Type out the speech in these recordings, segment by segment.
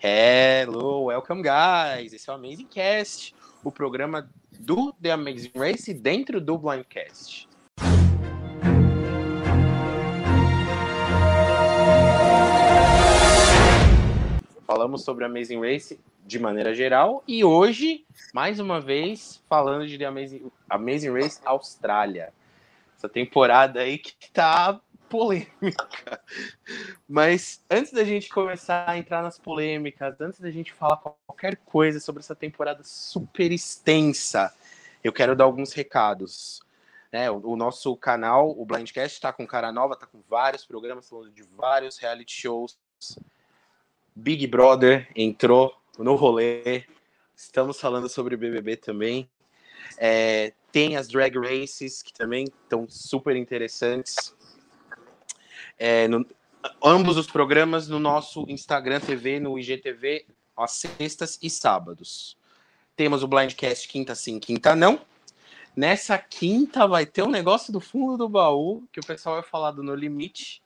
Hello, welcome guys! Esse é o Amazing Cast, o programa do The Amazing Race dentro do Blindcast. Falamos sobre Amazing Race de maneira geral e hoje, mais uma vez, falando de The Amazing, Amazing Race Austrália. Essa temporada aí que tá polêmica. Mas antes da gente começar a entrar nas polêmicas, antes da gente falar qualquer coisa sobre essa temporada super extensa, eu quero dar alguns recados. É, o, o, nosso canal, o Blindcast, está com cara nova, está com vários programas falando de vários reality shows. Big Brother entrou no rolê. Estamos falando sobre BBB também. É, tem as drag races que também estão super interessantes é, no, ambos os programas no nosso Instagram TV, no IGTV, às sextas e sábados. Temos o Blindcast quinta sim, quinta não. Nessa quinta vai ter um negócio do fundo do baú, que o pessoal vai falar do No Limite,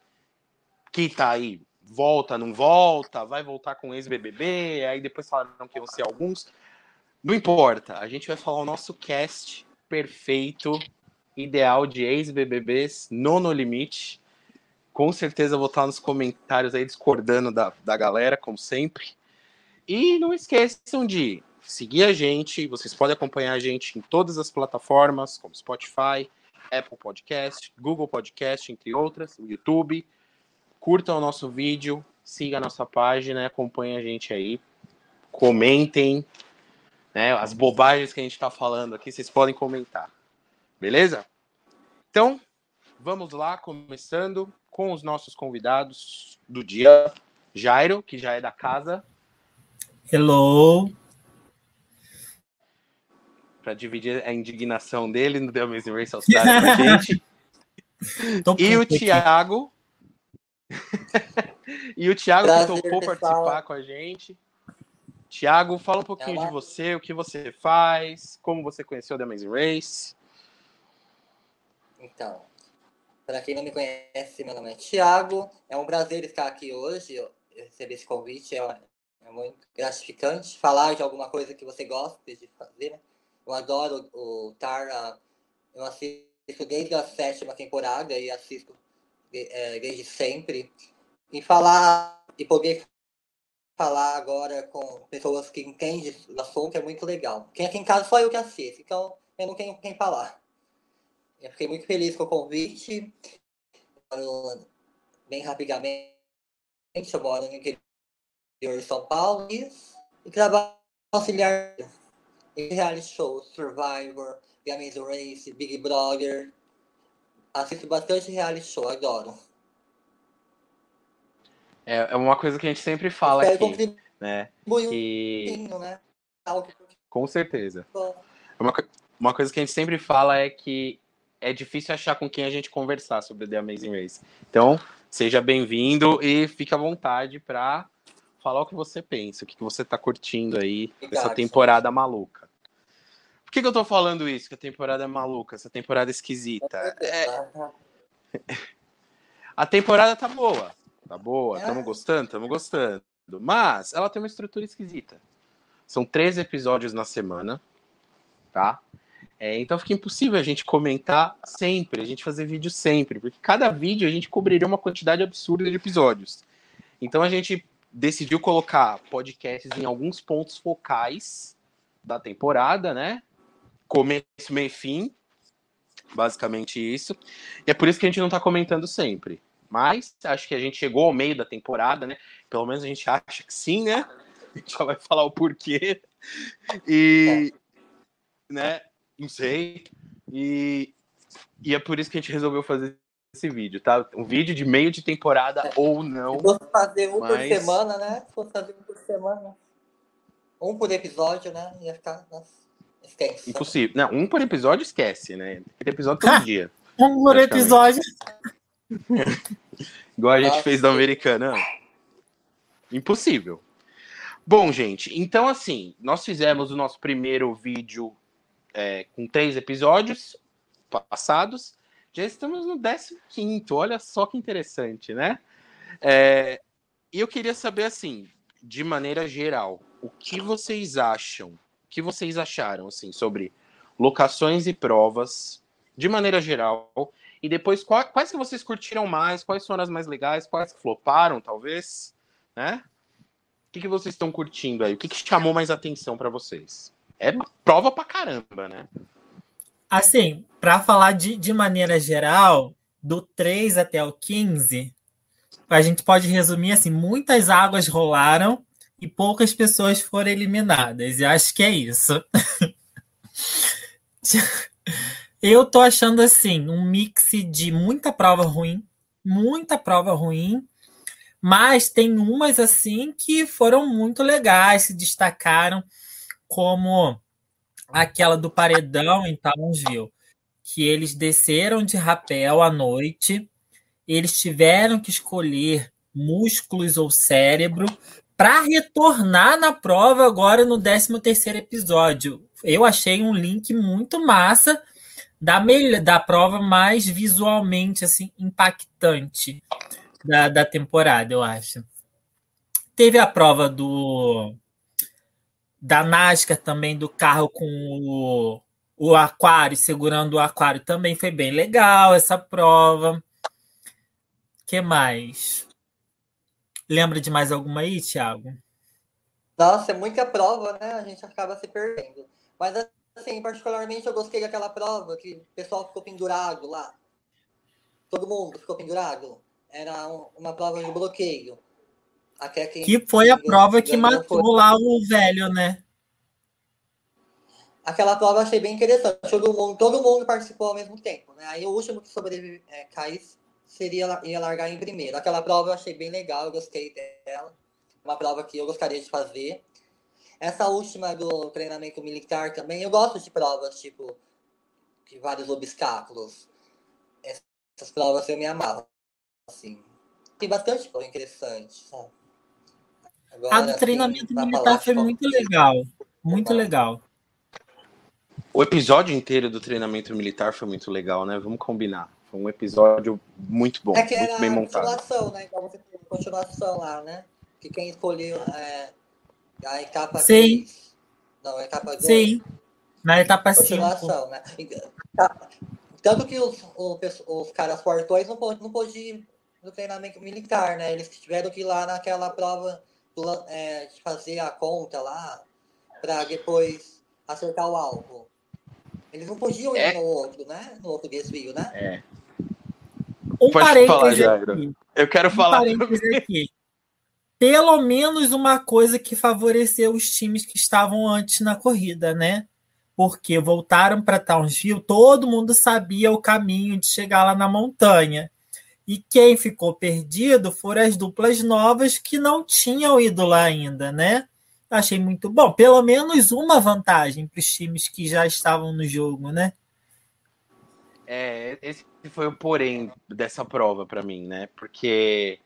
que tá aí, volta, não volta, vai voltar com ex-BBB, aí depois falaram que iam ser alguns. Não importa, a gente vai falar o nosso cast perfeito, ideal de ex-BBBs no No Limite. Com certeza vou estar nos comentários aí discordando da, da galera, como sempre. E não esqueçam de seguir a gente. Vocês podem acompanhar a gente em todas as plataformas, como Spotify, Apple Podcast, Google Podcast, entre outras, o YouTube. Curtam o nosso vídeo, siga a nossa página, acompanhem a gente aí. Comentem né, as bobagens que a gente está falando aqui, vocês podem comentar. Beleza? Então, vamos lá, começando com os nossos convidados do dia. Jairo, que já é da casa. Hello. Para dividir a indignação dele no The Amazing Race Austrália com a gente. e o Thiago. e o Thiago Prazer, que topou pessoal. participar com a gente. Tiago, fala um pouquinho de você, o que você faz, como você conheceu The Amazing Race. Então, para quem não me conhece, meu nome é Thiago. É um prazer estar aqui hoje. Receber esse convite é, é muito gratificante. Falar de alguma coisa que você gosta de fazer. Né? Eu adoro o, Tara. Eu assisto desde a sétima temporada e assisto é, desde sempre. E falar e poder falar agora com pessoas que entendem o assunto é muito legal. Quem aqui em casa só eu que assisto, então eu não tenho quem falar. Eu fiquei muito feliz com o convite. Eu, bem rapidamente, eu moro no interior de São Paulo e, trabalho auxiliar em reality shows, Survivor, The Amazing Race, Big Brother. Assisto bastante reality show, adoro. É, é uma coisa que a gente sempre fala aqui, né? Que... né? Com certeza. Uma, uma coisa que a gente sempre fala é que é difícil achar com quem a gente conversar sobre The Amazing Race. Então, seja bem-vindo e fique à vontade para falar o que você pensa, o que você está curtindo aí dessa temporada maluca. Por que, que eu estou falando isso? Que a temporada é maluca, essa temporada é esquisita. É... A temporada tá boa. Tá boa, estamos é. gostando, estamos gostando. Mas ela tem uma estrutura esquisita. São três episódios na semana, tá? É, então fica impossível a gente comentar sempre, a gente fazer vídeo sempre, porque cada vídeo a gente cobriria uma quantidade absurda de episódios. Então a gente decidiu colocar podcasts em alguns pontos focais da temporada, né? Começo, meio fim, basicamente isso. E é por isso que a gente não tá comentando sempre. Mas acho que a gente chegou ao meio da temporada, né? Pelo menos a gente acha que sim, né? A gente já vai falar o porquê. E, né? Não sei. E, e é por isso que a gente resolveu fazer esse vídeo, tá? Um vídeo de meio de temporada é. ou não. Se fosse fazer um mas... por semana, né? Se fosse fazer um por semana. Um por episódio, né? Ia ficar. Nossa, esquece. Impossível. Não, um por episódio esquece, né? Tem episódio todo dia. Um por episódio. Igual a gente Nossa. fez da americana. Impossível. Bom, gente, então assim, nós fizemos o nosso primeiro vídeo é, com três episódios passados. Já estamos no 15, olha só que interessante, né? É, e eu queria saber assim: de maneira geral, o que vocês acham? O que vocês acharam assim sobre locações e provas de maneira geral? E depois quais, quais que vocês curtiram mais? Quais foram as mais legais? Quais que floparam, talvez, né? O que, que vocês estão curtindo aí? O que, que chamou mais atenção para vocês? É prova pra caramba, né? Assim, para falar de, de maneira geral, do 3 até o 15, a gente pode resumir assim: muitas águas rolaram e poucas pessoas foram eliminadas. E acho que é isso. Eu tô achando assim, um mix de muita prova ruim, muita prova ruim, mas tem umas assim que foram muito legais, se destacaram, como aquela do paredão em Townsville, que eles desceram de rapel à noite, eles tiveram que escolher músculos ou cérebro para retornar na prova agora no 13 terceiro episódio. Eu achei um link muito massa da, da prova mais visualmente assim impactante da, da temporada, eu acho. Teve a prova do da NASCAR também, do carro com o, o aquário, segurando o aquário, também foi bem legal essa prova. que mais? Lembra de mais alguma aí, Thiago? Nossa, é muita prova, né? A gente acaba se perdendo. Mas, assim, particularmente eu gostei daquela prova que o pessoal ficou pendurado lá. Todo mundo ficou pendurado. Era um, uma prova de bloqueio. Até que, foi a prova que matou foi. lá o velho, né? Aquela prova eu achei bem interessante. Todo mundo, todo mundo participou ao mesmo tempo, né? Aí o último que sobrevive, é, caísse seria ia largar em primeiro. Aquela prova eu achei bem legal, eu gostei dela. Uma prova que eu gostaria de fazer. Essa última do treinamento militar também, eu gosto de provas, tipo, de vários obstáculos. Essas provas eu me amava, assim. Tem bastante prova interessante, sabe? Agora, a do treinamento assim, militar foi muito legal. Muito legal. O episódio inteiro do treinamento militar foi muito legal, né? Vamos combinar. Foi um episódio muito bom, é que muito bem montado. Continuação, né? Então você tem continuação lá, né? Que quem escolheu é, a etapa Sim. 3. Não, a etapa 2. Sim. Na etapa 5. Continuação, né? Tá. Tanto que os, os, os caras fortões não podiam não pôde ir no treinamento militar, né? Eles tiveram que ir lá naquela prova é, de fazer a conta lá para depois acertar o alvo. Eles não podiam ir é. no outro, né? No outro desvio, né? É. Um Pode parênteses falar, aqui. Eu quero um falar. Aqui. Pelo menos uma coisa que favoreceu os times que estavam antes na corrida, né? Porque voltaram para Townsville, todo mundo sabia o caminho de chegar lá na montanha. E quem ficou perdido foram as duplas novas que não tinham ido lá ainda, né? Achei muito bom. Pelo menos uma vantagem para os times que já estavam no jogo, né? É, esse foi o porém dessa prova para mim, né? Porque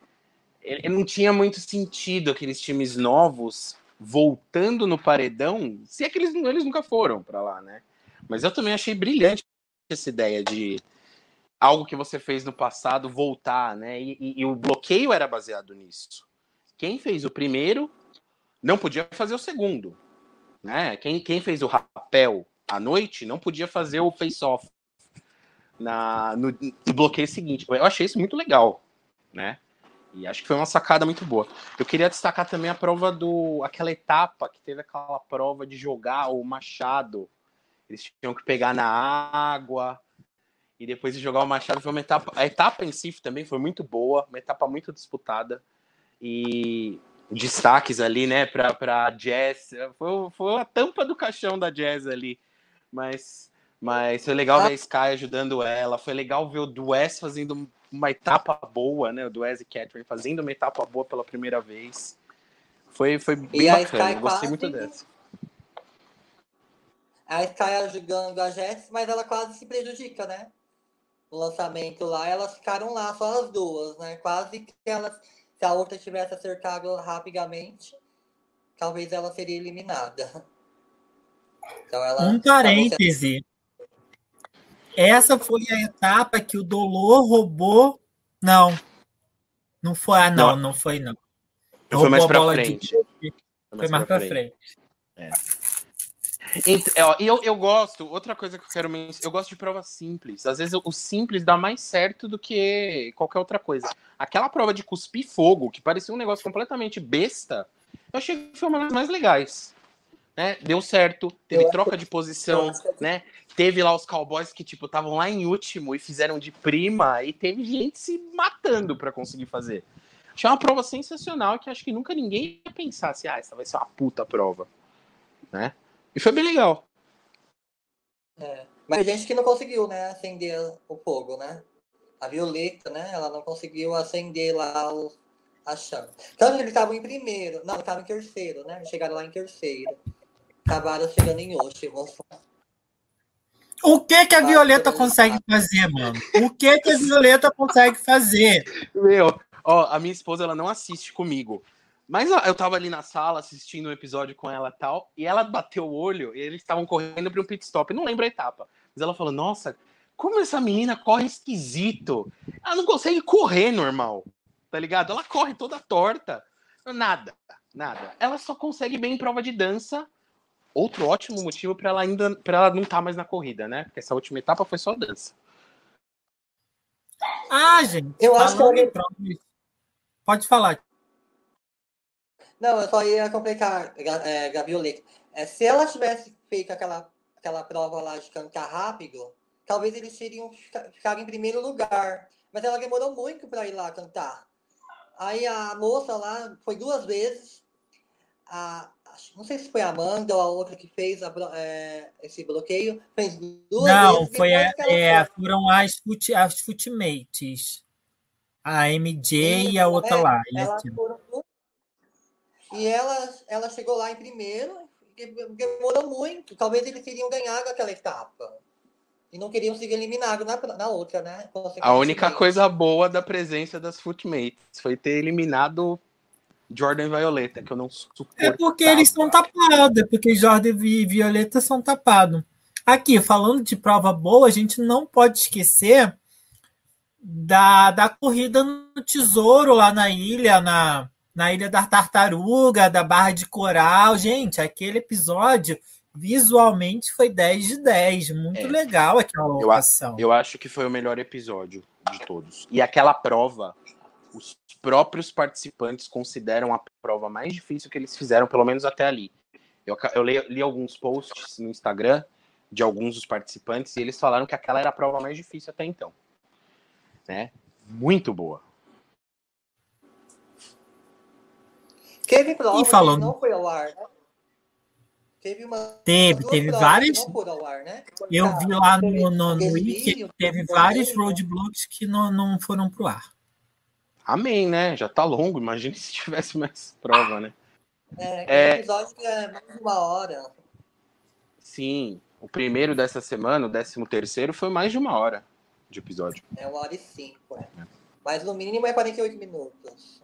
não tinha muito sentido aqueles times novos voltando no paredão, se é que eles, eles nunca foram para lá, né? Mas eu também achei brilhante essa ideia de algo que você fez no passado voltar, né? E, e, e, o bloqueio era baseado nisso. Quem fez o primeiro não podia fazer o segundo, né? Quem, quem fez o rapel à noite não podia fazer o face-off na no, no, bloqueio seguinte. Eu achei isso muito legal, né? E acho que foi uma sacada muito boa. Eu queria destacar também a prova do aquela etapa que teve aquela prova de jogar o machado. Eles tinham que pegar na água e depois de jogar o Machado foi uma etapa. A etapa em si também foi muito boa, uma etapa muito disputada. E destaques ali, né, pra, pra Jazz. Foi, foi a tampa do caixão da Jazz ali. Mas, mas foi legal ver a Sky ajudando ela. Foi legal ver o Dues fazendo uma etapa boa, né? O Dues e Catherine fazendo uma etapa boa pela primeira vez. Foi, foi bem e bacana. Gostei muito dessa. A Sky ajudando a Jess, mas ela quase se prejudica, né? No lançamento lá, elas ficaram lá, só as duas, né? Quase que elas, se a outra tivesse acertado rapidamente, talvez ela seria eliminada. Então ela um parêntese. Essa foi a etapa que o Dolor roubou. Não. Não foi. Ah, não, não, não foi, não. Fui mais Roubou a pra bola de frente. golfe, Foi mais pra frente. Ent- é, ó, E eu, eu gosto, outra coisa que eu quero mencionar, eu gosto de prova simples. Às vezes o simples dá mais certo do que qualquer outra coisa. Aquela prova de cuspir fogo, que parecia um negócio completamente besta, eu achei que foi uma das mais legais. Né? Deu certo, teve Eu troca de posição, que- né? Teve lá os cowboys que, tipo, estavam lá em último e fizeram de prima, e teve gente se matando pra conseguir fazer. Achei uma prova sensacional que acho que nunca ninguém ia pensar assim, ah, essa vai ser uma puta prova. Né? E foi bem legal. É. Mas tem gente que não conseguiu, né, acender o fogo, né? A Violeta, né, ela não conseguiu acender lá o, a chama. Tanto que eles estavam em primeiro, não, estavam em terceiro, né? Chegaram lá em terceiro. Acabaram chegando em último. O que que a Violeta consegue fazer, mano? O que que a Violeta consegue fazer? Meu, ó, a minha esposa, ela não assiste comigo. Mas eu tava ali na sala assistindo um episódio com ela e tal, e ela bateu o olho e eles estavam correndo para um pit stop. Não lembro a etapa. Mas ela falou: Nossa, como essa menina corre esquisito. Ela não consegue correr normal. Tá ligado? Ela corre toda torta. Nada, nada. Ela só consegue bem em prova de dança. Outro ótimo motivo para ela ainda para ela não estar mais na corrida, né? Porque essa última etapa foi só dança. Ah, gente. Eu acho que de- Pode falar. Não, eu só ia complicar, é, Gavioleta. É, se ela tivesse feito aquela, aquela prova lá de cantar rápido, talvez eles teriam fica- ficado em primeiro lugar. Mas ela demorou muito para ir lá cantar. Aí a moça lá foi duas vezes. A, não sei se foi a Amanda ou a outra que fez a é, esse bloqueio. Fez duas Não, vezes. foi a, é, foi. foram as, as footmates. A MJ e a outra é, lá. Ela isso. foram- E ela, ela chegou lá em primeiro, e demorou muito. Talvez eles teriam ganhado aquela etapa. E não queriam ser eliminados na, na outra, né? A única coisa boa da presença das Footmates foi ter eliminado Jordan e Violeta, que eu não suporto. É porque eles são tapados, é porque Jordan e Violeta são tapados. Aqui, falando de prova boa, a gente não pode esquecer da, da corrida no tesouro lá na ilha, na, na Ilha da Tartaruga, da Barra de Coral. Gente, aquele episódio visualmente foi 10 de 10. Muito É. legal aquela Eu, locação. eu acho que foi o melhor episódio de todos. E aquela prova, os próprios participantes consideram a prova mais difícil que eles fizeram, pelo menos até ali. Eu, eu li, li alguns posts no Instagram de alguns dos participantes e eles falaram que aquela era a prova mais difícil até então. Né? Muito boa. Teve prova E falando- que não foi ao ar, né? Teve uma. Teve, teve provas várias. que Não foram ao ar, né? Eu vi lá no, no, no Wiki, teve vários né? roadblocks que não, não foram pro ar. Amém, né? Já tá longo. Imagine se tivesse mais prova, né? É, É. episódio é mais de uma hora. Sim. O primeiro dessa semana, o décimo terceiro, foi mais de uma hora de episódio. É uma hora e cinco, é. Mas no mínimo é 48 minutos.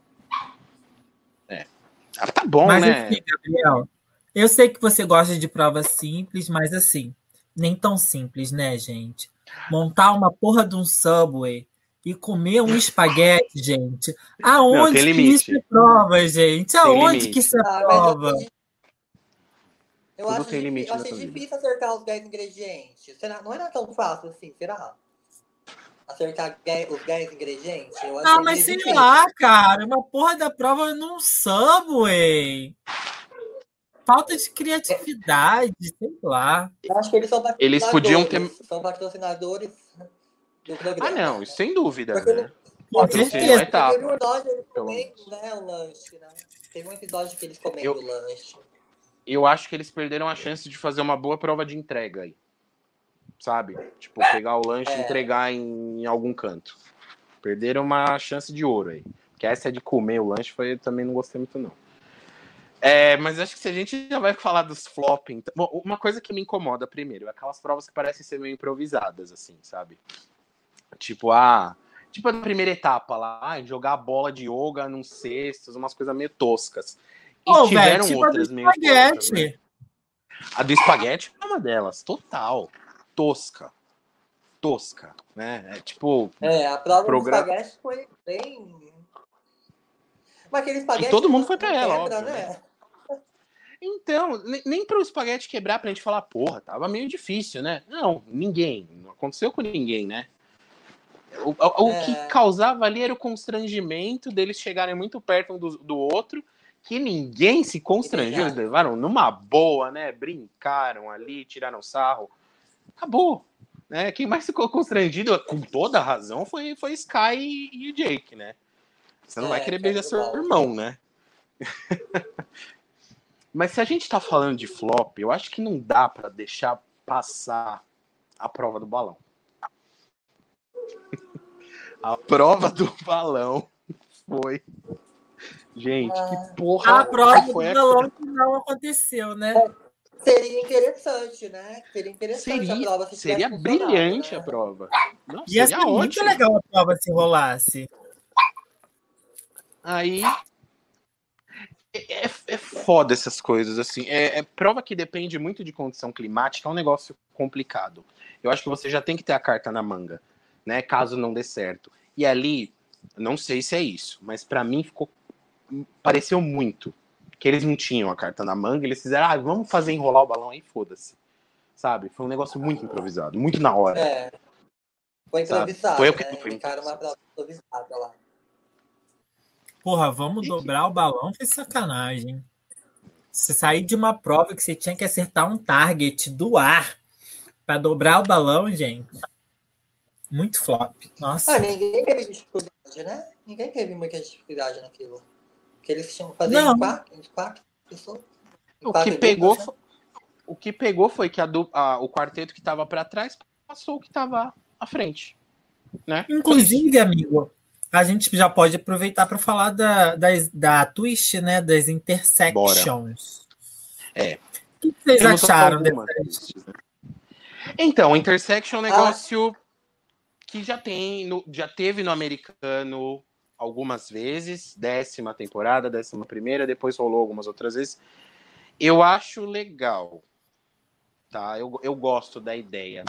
Ah, tá bom, mas né? assim, Gabriel, eu sei que você gosta de provas simples, mas assim, nem tão simples, né, gente? Montar uma porra de um Subway e comer um espaguete, gente. Aonde tem que isso é prova, gente? Aonde que isso é Ah, prova? eu, eu, acho eu achei nessa vida. difícil acertar os 10 ingredientes. Será? Não era tão fácil assim, será? Acertar 10 os 10 ingredientes? Ah, mas sei difícil. lá, cara, uma porra da prova num Subway. Falta de criatividade, sei lá. Eu acho que eles são Eles podiam ter- patrocinadores, São patrocinadores do programa. Ah, não, isso sem dúvida, Porque né? Com Patrocínio certeza. tá. Teve um episódio eles Pelo comendo, né, o lanche, né? Teve um episódio que eles comendo Eu- o lanche. Eu acho que eles perderam a chance de fazer uma boa prova de entrega aí. Sabe? Tipo, pegar o lanche e É. entregar em, em algum canto. Perderam uma chance de ouro aí. Porque essa de comer o lanche foi, eu também não gostei muito, não. É, mas acho que se a gente já vai falar dos flop, então... Bom, uma coisa que me incomoda primeiro é aquelas provas que parecem ser meio improvisadas, assim, sabe? Tipo, ah, tipo a primeira etapa lá, ah, jogar a bola de yoga num cestos, umas coisas meio toscas. E Ô, tiveram velho, tipo a do outras meio toscas, né? espaguete. A do espaguete é uma delas, total. Tosca. Tosca, né? É tipo, É, a prova Programa- do espaguete foi bem. Mas aquele espaguete. Que todo mundo foi pra ela, quebra, óbvio, né? Então, ne- nem para o espaguete quebrar pra gente falar, porra, tava meio difícil, né? Não, ninguém. Não aconteceu com ninguém, né? O, o- É. que causava ali era o constrangimento deles chegarem muito perto um do, do outro, que ninguém se constrangeu. Eles levaram numa boa, né? Brincaram ali, tiraram sarro. Acabou. Né? Quem mais ficou constrangido, com toda a razão, foi, foi Sky e, e o Jake, né? Você não É, vai querer beijar do seu mal. irmão, né? Mas se a gente tá falando de flop, eu acho que não dá pra deixar passar a prova do balão. A prova do balão foi. Gente, que porra A prova do balão que não aconteceu, né? Seria interessante, né? Seria interessante a Seria, prova se seria funcionado, brilhante né? a prova. Nossa, Ia seria ser muito ótimo. legal a prova se rolasse. Aí. É, é- é foda essas coisas, assim. É, é prova que depende muito de condição climática, é um negócio complicado. Eu acho que você já tem que ter a carta na manga, né? Caso não dê certo. E ali, não sei se é isso, mas pra mim ficou. Pareceu muito que eles não tinham a carta na manga, eles fizeram, ah, vamos fazer enrolar o balão aí, foda-se. Sabe? Foi um negócio muito improvisado, muito na hora. É. Foi improvisado. Foi o que- né? foi uma prova improvisada lá. Porra, vamos E dobrar o balão, foi sacanagem. Você sair de uma prova que você tinha que acertar um target do ar pra dobrar o balão, gente. Muito flop. Nossa. Ah, ninguém teve dificuldade, né? Ninguém teve muita dificuldade naquilo. Porque eles tinham que fazer Não. em quatro, em quatro pessoas. Em O quatro que pegou, né? fo- o que pegou foi que a a- o quarteto que estava para trás passou o que estava à frente, né? Inclusive, amigo, a gente já pode aproveitar para falar da, das- da twist, né? Das intersections. É. O que vocês acharam dessas? né? Então, Intersection é um negócio que já tem, no- já teve no americano algumas vezes, décima temporada, décima primeira, depois rolou algumas outras vezes. Eu acho legal, tá? Eu, eu gosto da ideia,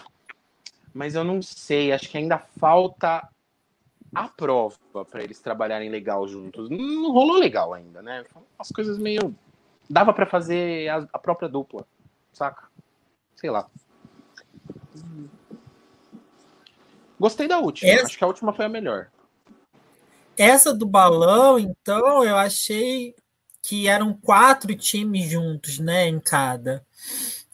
mas eu não sei, acho que ainda falta a prova para eles trabalharem legal juntos. Não rolou legal ainda, né? As coisas meio dava para fazer a, a própria dupla, saca? Sei lá. Gostei da última. Essa- Acho que a última foi a melhor. Essa do balão, então, eu achei que eram quatro times juntos, né, em cada.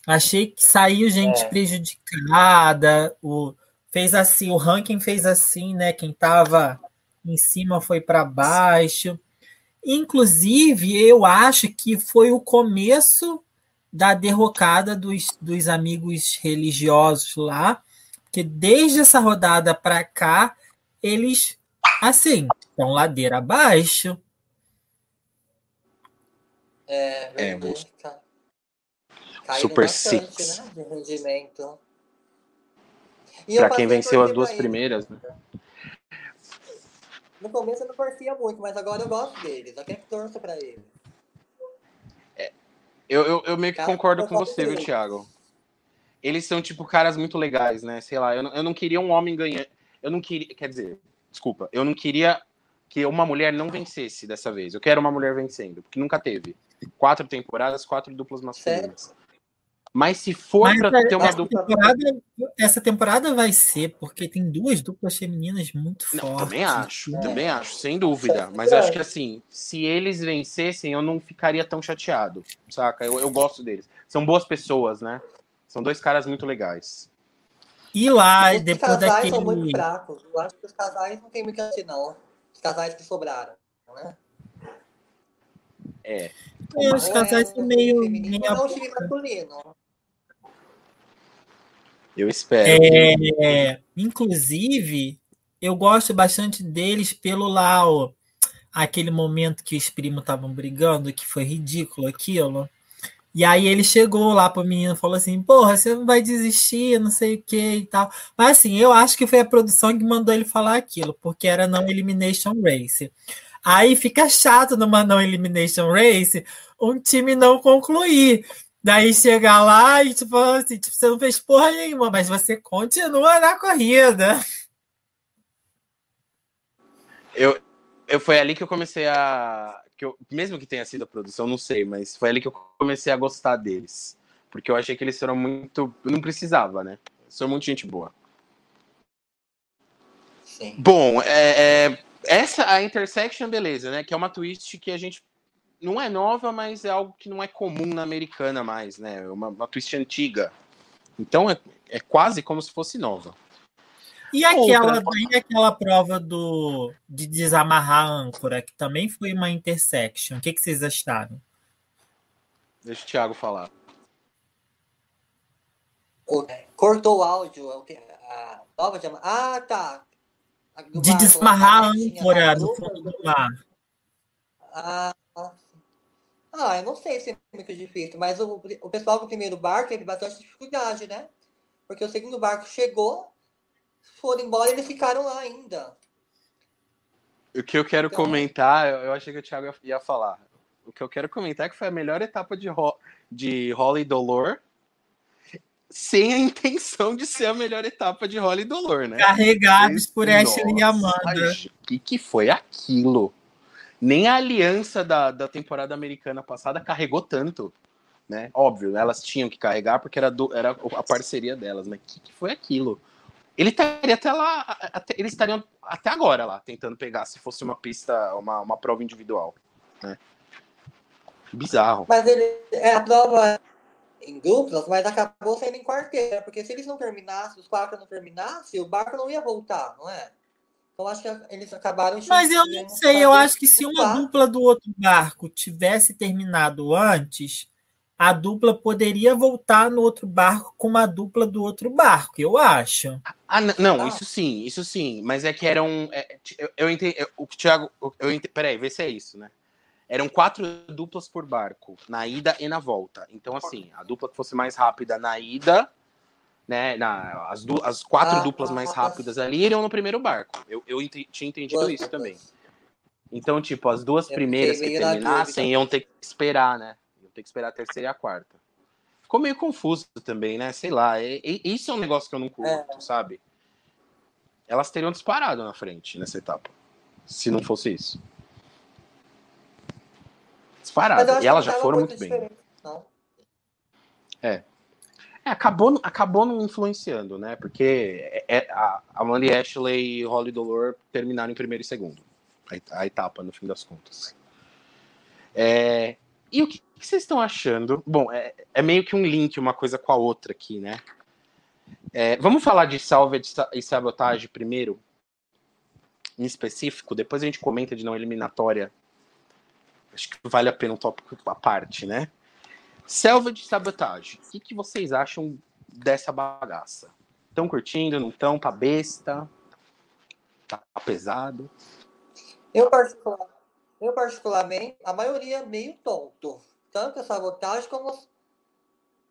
Achei que saiu gente É. prejudicada, o fez assim, o ranking fez assim, né, quem tava em cima foi para baixo. Inclusive, eu acho que foi o começo da derrocada dos, dos amigos religiosos lá, porque desde essa rodada para cá, eles, assim, estão ladeira abaixo. É, É, verdade, cara. Caíram Super bastante, Six. né? De rendimento. Pra eu quem venceu as duas primeiras, né? No começo eu não torcia muito, mas agora eu gosto deles. Eu quero que torço pra eles. Eu, eu, eu meio que Cara, concordo com você, viu. Thiago? Eles são, tipo, caras muito legais, né? Sei lá, eu não, eu não queria um homem ganhando. Eu não queria. Quer dizer, desculpa, eu não queria que uma mulher não vencesse dessa vez. Eu quero uma mulher vencendo, porque nunca teve. Quatro temporadas, quatro duplas masculinas. Mas se for Mas pra ter uma essa, dupla. temporada, essa temporada vai ser, porque tem duas duplas femininas muito Não, fortes. também acho, É. também acho, sem dúvida. É Mas acho que assim, se eles vencessem, eu não ficaria tão chateado, saca? Eu, eu gosto deles. São boas pessoas, né? São dois caras muito legais. E lá, Os depois casais são muito daquele. fracos. Eu acho que os casais não tem muito assim, não. Os casais que sobraram, né? É. É, os casais é são meio. feminino, meio é um time masculino. Eu espero. É, inclusive, eu gosto bastante deles pelo ó, aquele momento que os primos estavam brigando, que foi ridículo aquilo. E aí ele chegou lá pro menino e falou assim: Porra, você não vai desistir, não sei o que e tal. Mas assim, eu acho que foi a produção que mandou ele falar aquilo, porque era não Elimination Race. Aí fica chato numa não Elimination Race um time não concluir. Daí chegar lá e tipo assim, tipo, você não fez porra nenhuma, mas você continua na corrida. Eu, eu foi ali que eu comecei a que eu, mesmo que tenha sido a produção, não sei, mas foi ali que eu comecei a gostar deles. Porque eu achei que eles foram muito. Não precisava, né? São muito gente boa. Sim. Bom, é, é, essa a Intersection, beleza, né? Que é uma twist que a gente não é nova, mas é algo que não é comum na americana mais, né? É uma, uma twist antiga. Então é, é quase como se fosse nova. E aquela, e aquela prova do, de desamarrar a âncora, que também foi uma intersection. O que, que vocês acharam? Deixa o Thiago falar. Cortou o áudio. A prova de... Ah, tá. de desamarrar a âncora do fundo do mar. Ah, ah, eu não sei se é muito difícil, mas o, o pessoal do primeiro barco teve bastante dificuldade, né? Porque o segundo barco chegou, foram embora e eles ficaram lá ainda. O que eu quero então... comentar, eu achei que o Thiago ia falar. O que eu quero comentar é que foi a melhor etapa de, ro de Holly Dolor, sem a intenção de ser a melhor etapa de Holly Dolor, né? Carregados por Ashley e Amanda. O que, que foi aquilo? Nem a aliança da, da temporada americana passada carregou tanto. Né? Óbvio, elas tinham que carregar porque era, do, era a parceria delas, mas o que, que foi aquilo? Ele estaria até lá, até, eles estariam até agora lá, tentando pegar, se fosse uma pista, uma, uma prova individual. Né? Bizarro. Mas ele é a prova em duplas, mas acabou sendo em quarteira, porque se eles não terminassem, os quatro não terminassem, o barco não ia voltar, não é? Então acho que eles acabaram. Mas eu não sei, eu acho que se uma dupla do outro barco tivesse terminado antes, a dupla poderia voltar no outro barco com uma dupla do outro barco, eu acho. Ah, não, ah. isso sim, isso sim. Mas é que eram. É, eu, eu entendi. O Thiago. Eu entendi, peraí, vê se é isso, né? Eram quatro duplas por barco, na ida e na volta. Então, assim, a dupla que fosse mais rápida na ida, né? Na, as, du, as quatro ah, duplas mais rápidas ali iriam no primeiro barco. Eu, eu ent, tinha entendido isso também. Então, tipo, as duas primeiras que terminassem iam ter que esperar, né? Ter que esperar a terceira e a quarta. Ficou meio confuso também, né? Sei lá. E, isso é um negócio que eu não curto, é. sabe? Elas teriam disparado na frente nessa etapa. Se não fosse isso. Disparado. E elas já foram muito bem. Não. É. É, acabou, acabou não influenciando, né? Porque é, é a Amanda Ashley e Holly Dolor terminaram em primeiro e segundo. A, a etapa, no fim das contas. É, e o que, que vocês estão achando? Bom, é, é, meio que um link uma coisa com a outra aqui, né? É, vamos falar de salvage e sabotagem primeiro, em específico, depois a gente comenta de não eliminatória. Acho que vale a pena um tópico à parte, né? Salvage e sabotagem. O que, que vocês acham dessa bagaça? Estão curtindo, não estão? Tá besta? Tá pesado? Eu, particularmente eu, particularmente, a maioria é meio tonto. Tanto a sabotagem como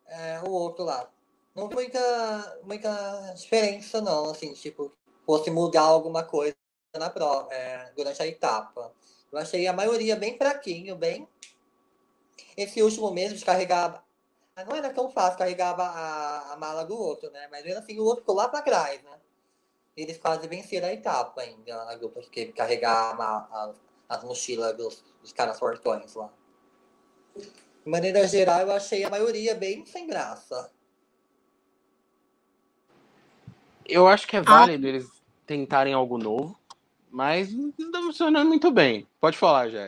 é, o outro lá. Não tem muita, muita diferença, não. Assim, tipo, fosse mudar alguma coisa na prova, é, durante a etapa. Eu achei a maioria bem fraquinho, bem. Esse último mesmo de carregar. Não era tão fácil carregar a, a mala do outro, né? Mas mesmo assim, o outro ficou lá para trás, né? Eles quase venceram a etapa ainda, a grupo que carregar a, as mochilas dos, dos caras fortões lá. De maneira geral, eu achei a maioria bem sem graça. Eu acho que é válido ah. eles tentarem algo novo, mas não está funcionando muito bem. Pode falar, já.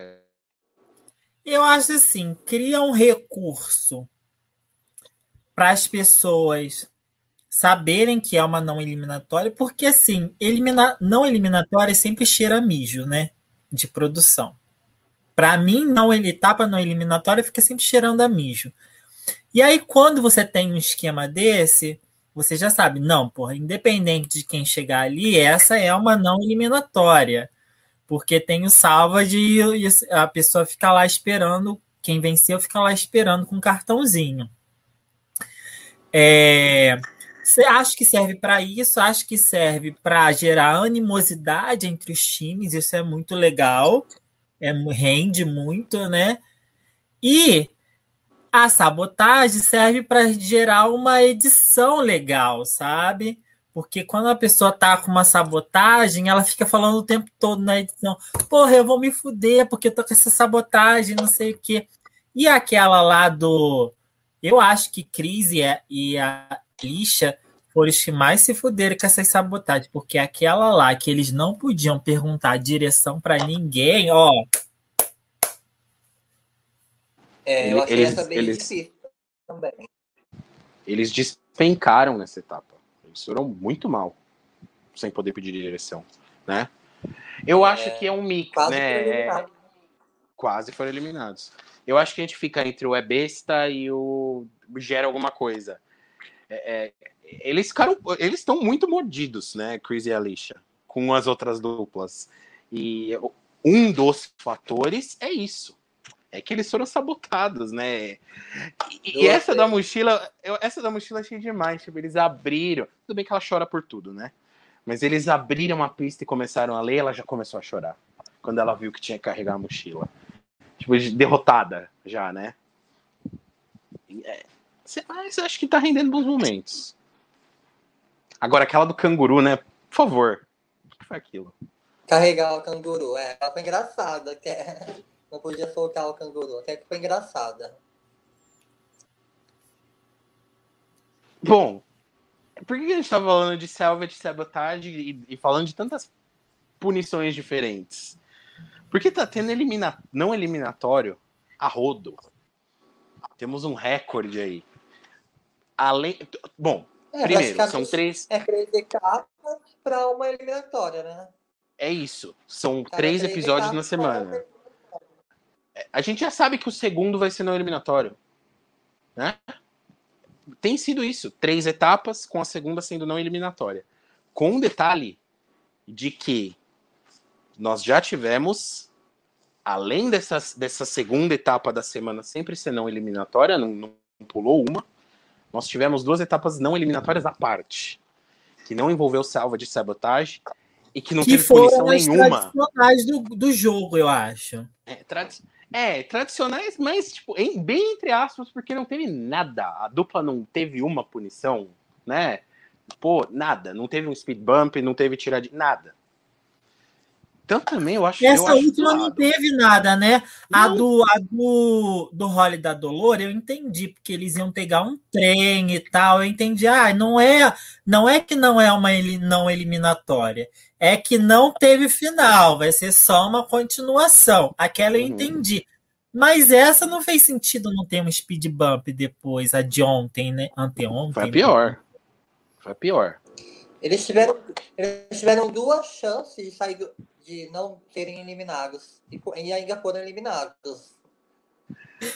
Eu acho assim, cria um recurso para as pessoas saberem que é uma não eliminatória, porque assim, elimina... não eliminatória sempre cheira mijo, né? De produção. Para mim, não ele etapa não eliminatória fica sempre cheirando a mijo. E aí, quando você tem um esquema desse, você já sabe, não, porra, independente de quem chegar ali, essa é uma não eliminatória. Porque tem o salva de a pessoa fica lá esperando, quem venceu fica lá esperando com um cartãozinho. É, Acho que serve para isso, acho que serve para gerar animosidade entre os times, isso é muito legal, é, rende muito, né? E a sabotagem serve para gerar uma edição legal, sabe? Porque quando a pessoa tá com uma sabotagem, ela fica falando o tempo todo na edição: porra, eu vou me fuder porque eu tô com essa sabotagem, não sei o quê. E aquela lá do. Eu acho que Cris e a, e a Lixa foram os que mais se fuderam com essas sabotagens, porque aquela lá que eles não podiam perguntar direção para ninguém, ó. É, eu achei Eles- essa bem eles- difícil também. Eles despencaram nessa etapa. Eles foram muito mal, sem poder pedir direção, né? Eu acho que é um mix, Quase né? foi É- quase foram eliminados. Eu acho que a gente fica entre o é besta e o gera alguma coisa. É, é, eles ficaram, eles estão muito mordidos, né, Chris e Alicia, com as outras duplas. E um dos fatores é isso. É que eles foram sabotados, né? E, e essa da mochila, eu, essa da mochila achei demais. Tipo, eles abriram. Tudo bem que ela chora por tudo, né? Mas eles abriram a pista e começaram a ler, ela já começou a chorar. Quando ela viu que tinha que carregar a mochila. Tipo, de- derrotada já, né? É, mas eu acho que tá rendendo bons momentos. Agora, aquela do canguru, né? Por favor. O que foi aquilo? Carregar o canguru. É, ela foi engraçada. Até... Não podia soltar o canguru. Até que foi engraçada. Bom, por que a gente tá falando de salvage, sabotagem e, e falando de tantas punições diferentes? Porque tá tendo elimina... não eliminatório a rodo. Temos um recorde aí. Além... Bom, É, primeiro, são três. É três etapas para uma eliminatória, né? É isso. São Cada três episódios na semana. para A gente já sabe que o segundo vai ser no eliminatório. Né? Tem sido isso. Três etapas, com a segunda sendo não eliminatória. Com um detalhe de que nós já tivemos, além dessas, dessa segunda etapa da semana sempre ser não eliminatória, não, não pulou uma, nós tivemos duas etapas não eliminatórias à parte. Que não envolveu salva de sabotagem e que não que teve punição nenhuma. tradicionais do, do jogo, eu acho. É, é, tradicionais, mas tipo, em- bem entre aspas, porque não teve nada. A dupla não teve uma punição, né? Pô, nada. Não teve um speed bump, não teve tiradinha, nada. Então também eu acho E essa eu acho última não teve nada, né? A Não. do, a do, do Holly da Dolor, eu entendi, porque eles iam pegar um trem e tal. Eu entendi, ah, não é, não é que não é uma não eliminatória, é que não teve final, vai ser só uma continuação. Aquela eu Uhum. entendi. Mas essa não fez sentido não ter um speed bump depois, a de ontem, né? Anteontem. Foi a pior. Foi a pior. Eles tiveram, eles tiveram duas chances de sair do- de não serem eliminados. E, e ainda foram eliminados.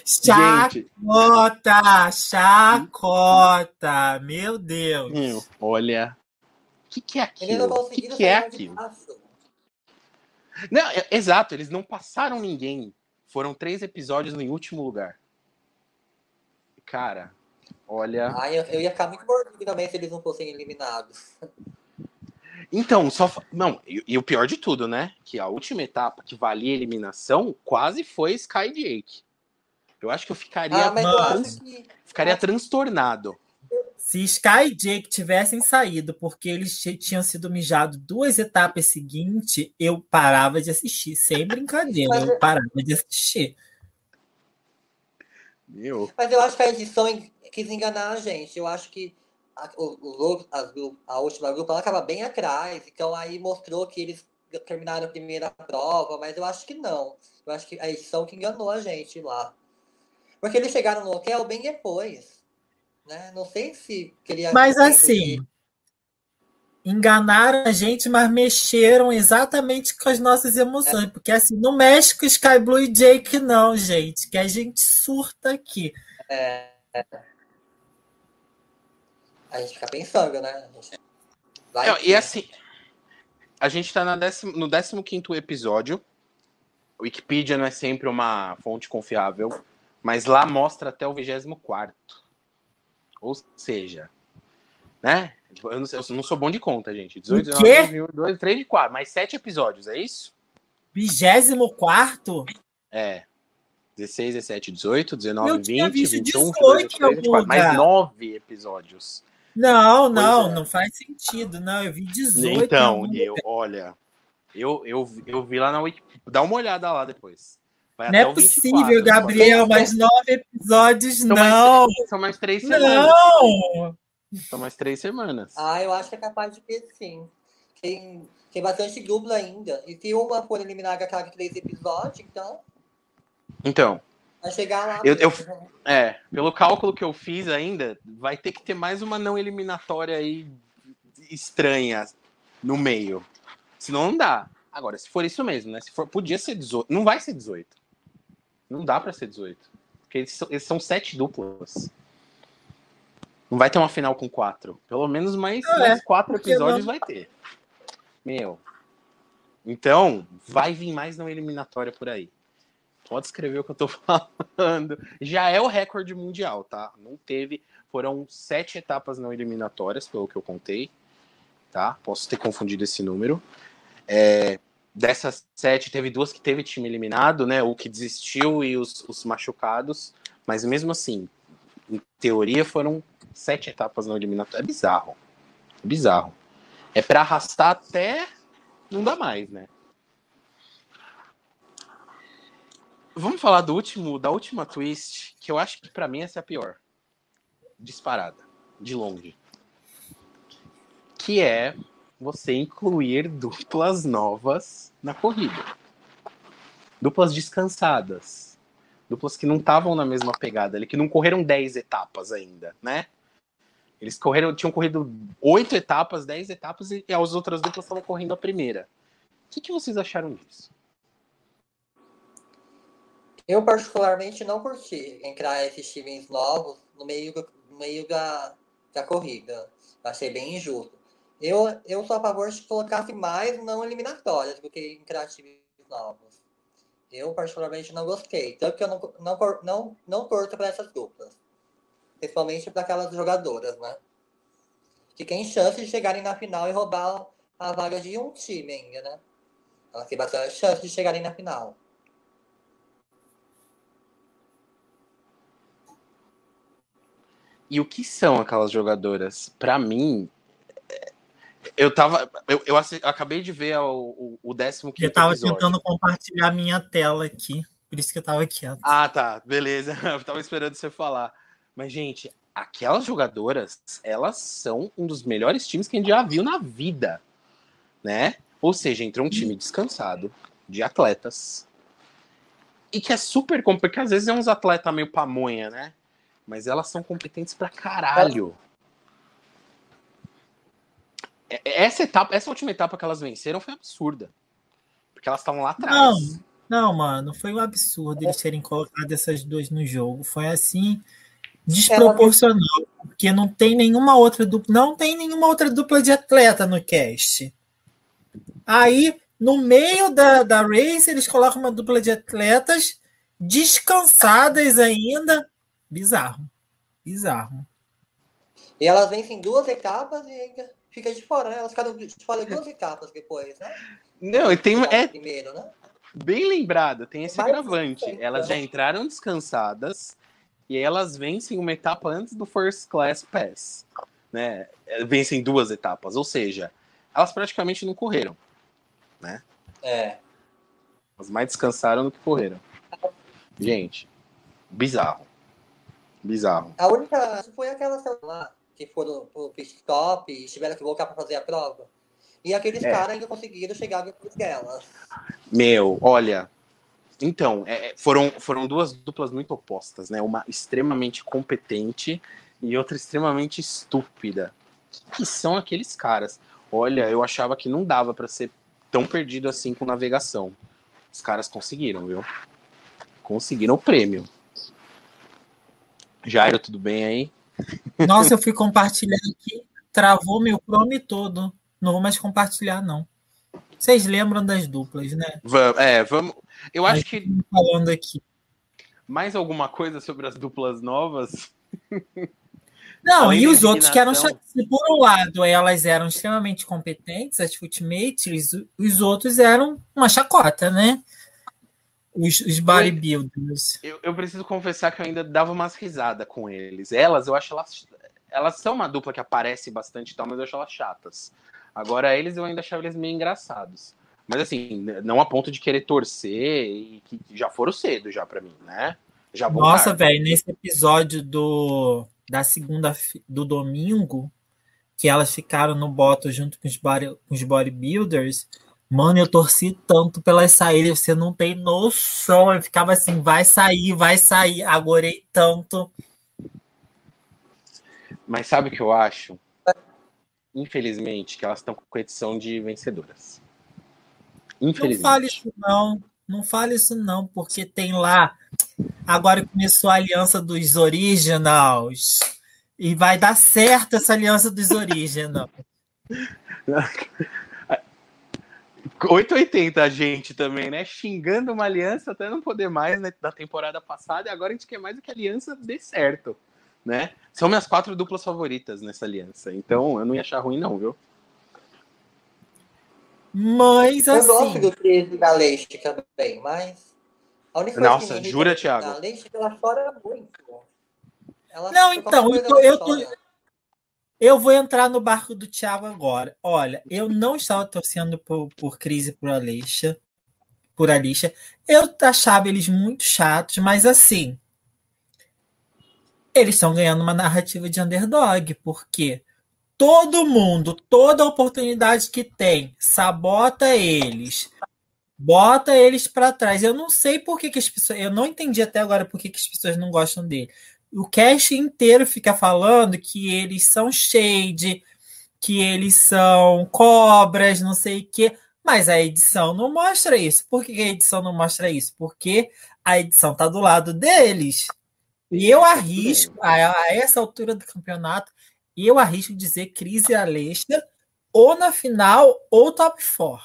Gente, Chacota, chacota, meu Deus. meu, olha. O que, que é Eles não aquilo? O que, que é aquilo? Não, é- exato, eles não passaram ninguém. Foram três episódios em último lugar. Cara, olha. Ai, eu, eu ia ficar muito mordido também se eles não fossem eliminados. Então, só. fa- Não, e, e o pior de tudo, né? Que a última etapa que valia a eliminação quase foi Sky Jake. Eu acho que eu ficaria, Ah, mas eu que. ficaria transtornado. Se Sky e Jake tivessem saído porque eles tinham sido mijados duas etapas seguintes, eu parava de assistir, sem brincadeira, Mas eu é- parava de assistir. Meu. Mas eu acho que a edição en- quis enganar a gente. Eu acho que a, os as a última grupo ela estava bem atrás. Então aí mostrou que eles terminaram a primeira prova, mas eu acho que não. Eu acho que a edição que enganou a gente lá. Porque eles chegaram no hotel bem depois. Né? Não sei se queria. Mas assim, enganaram a gente, mas mexeram exatamente com as nossas emoções. Porque assim, não mexe com Sky Blue e Jake, não, gente, que a gente surta aqui. A gente fica pensando, né? Vai Não, que- e assim, a gente tá na décimo, no 15 episódio. O Wikipedia não é sempre uma fonte confiável, mas lá mostra até o 24. Ou seja, né? Eu não, sei- eu não sou bom de conta, gente. 18, O quê? 19, 2, 3 e 4. Mais 7 episódios, é isso? 24 É. 16, 17, 18, 19, Eu 20, tinha visto 21, 18 22, 23, em algum 24. Mais lugar. 9 episódios. Não, não, é. não faz sentido. Não, eu vi 18. Então, eu, olha, eu, eu, eu vi lá na Wikipedia. Dá uma olhada lá depois. Vai não é possível, 24, Gabriel, mais nove episódios, são não. Mais, são mais três semanas. Não! São mais três semanas. Ah, eu acho que é capaz de ter sim. Tem, tem bastante dupla ainda. E se uma for eliminar aquela de três episódios, então. Então. Vai chegar lá. Eu, eu, é, pelo cálculo que eu fiz ainda, vai ter que ter mais uma não eliminatória aí estranha no meio. Senão não dá. Agora, se for isso mesmo, né? Se for, podia ser 18. Não vai ser 18. Não dá para ser 18. Porque eles são, eles são sete duplas. Não vai ter uma final com quatro. Pelo menos mais, é, mais quatro episódios não... vai ter. Meu. Então, vai vir mais não eliminatória por aí. Pode escrever o que eu tô falando. Já é o recorde mundial, tá? Não teve. Foram sete etapas não eliminatórias, pelo que eu contei. Tá? Posso ter confundido esse número. É, dessas sete, teve duas que teve time eliminado, né? O que desistiu e os, os machucados. Mas mesmo assim, em teoria, foram sete etapas no eliminatório. É bizarro. É bizarro. É para arrastar até não dá mais, né? Vamos falar do último, da última twist, que eu acho que para mim essa é a pior. Disparada, de longe. Que é você incluir duplas novas na corrida. Duplas descansadas. Duplas que não estavam na mesma pegada ali, que não correram 10 etapas ainda, né? Eles correram, tinham corrido oito etapas, 10 etapas, e as outras duplas estavam correndo a primeira. O que, que vocês acharam disso? Eu, particularmente, não curti entrar esses times novos no meio, no meio da, da corrida. Achei bem injusto. Eu, eu sou a favor de colocar mais não eliminatórias do que em criativos novos. Eu, particularmente, não gostei. Tanto que eu não, não, não, não torço para essas duplas. Principalmente para aquelas jogadoras, né? Que tem chance de chegarem na final e roubar a vaga de um time ainda, né? Elas têm bastante chance de chegarem na final. E o que são aquelas jogadoras? Para mim, eu tava. Eu, eu, acabei de ver o, o, o décimo Eu tava episódio. tentando compartilhar minha tela aqui. Por isso que eu tava quieto. Ah, tá. Beleza. Eu tava esperando você falar. Mas, gente, aquelas jogadoras, elas são um dos melhores times que a gente já viu na vida. Né? Ou seja, entrou um time descansado, de atletas. E que é super complicado, porque às vezes é uns atletas meio pamonha, né? Mas elas são competentes pra caralho. É, é, essa etapa, essa última etapa que elas venceram foi absurda. Porque elas estavam lá atrás. Não, não, mano, foi um absurdo eles terem colocado essas duas no jogo. Foi assim desproporcional, porque não tem nenhuma outra dupla, não tem nenhuma outra dupla de atleta no cast. Aí, no meio da, da race, eles colocam uma dupla de atletas descansadas ainda. Bizarro. Bizarro. E elas vencem duas etapas e ainda fica de fora, né? Elas ficaram de fora duas etapas depois, né? Não, e tem. É, primeiro, né? Bem lembrado, tem esse agravante. Elas já entraram descansadas e elas vencem uma etapa antes do First Class Pass. Né? Vencem duas etapas, ou seja, elas praticamente não correram. Né? É. Elas mais descansaram do que correram. Gente, bizarro. Bizarro. A única foi aquela lá que foram pro pit stop e tiveram que voltar para fazer a prova. E aqueles é. caras ainda conseguiram chegar depois delas. Meu, olha. Então, é, é, foram, foram duas duplas muito opostas, né? Uma extremamente competente e outra extremamente estúpida. Que são aqueles caras? Olha, eu achava que não dava para ser tão perdido assim com navegação. Os caras conseguiram, viu? Conseguiram o prêmio. Jairo, tudo bem aí? Nossa, eu fui compartilhar aqui, travou meu Chrome todo. Não vou mais compartilhar, não. Vocês lembram das duplas, né? Vamos, é, vamos. Eu acho que. Falando aqui. Mais alguma coisa sobre as duplas novas? Não, Além e os outros que eram. Se por um lado elas eram extremamente competentes, as footmates, os outros eram uma chacota, né? Os, os bodybuilders. Eu, eu, preciso confessar que eu ainda dava umas risadas com eles. Elas, eu acho elas, elas são uma dupla que aparece bastante e tal, mas eu acho elas chatas. Agora, eles eu ainda achava eles meio engraçados. Mas assim, não a ponto de querer torcer e que já foram cedo já para mim, né? Já Nossa, velho, nesse episódio do da segunda do domingo, que elas ficaram no boto junto com os, body, com os bodybuilders, mano, eu torci tanto pelas saídas, você não tem noção. Eu ficava assim, vai sair, vai sair. Agorei tanto. Mas sabe o que eu acho? Infelizmente, que elas estão com edição de vencedoras. Infelizmente. Não fale isso, não. Não fale isso, não, porque tem lá. Agora começou a aliança dos originals. E vai dar certo essa aliança dos originals. 880 a gente também, né? Xingando uma aliança até não poder mais né, da temporada passada, e agora a gente quer mais do que a aliança dê certo, né? São minhas quatro duplas favoritas nessa aliança, então eu não ia achar ruim, não, viu? Mas assim. Eu gosto do Cris da Leite também, mas. A única coisa Nossa, que jura, Thiago? A Leite ela chora muito. Ela, não, então, eu, tô, eu, tô, eu vou entrar no barco do Thiago agora. Olha, eu não estava torcendo por, por Cris e por Alicia. Por Alicia. Eu achava eles muito chatos, mas assim. Eles estão ganhando uma narrativa de underdog, porque todo mundo, toda oportunidade que tem, sabota eles, bota eles para trás. Eu não sei por que, que, as pessoas. Eu não entendi até agora por que, que as pessoas não gostam dele. O cast inteiro fica falando que eles são shade, que eles são cobras, não sei o quê. Mas a edição não mostra isso. Por que a edição não mostra isso? Porque a edição tá do lado deles. E eu arrisco, a, a essa altura do campeonato, eu arrisco dizer Cris e Aleixo ou na final ou top 4.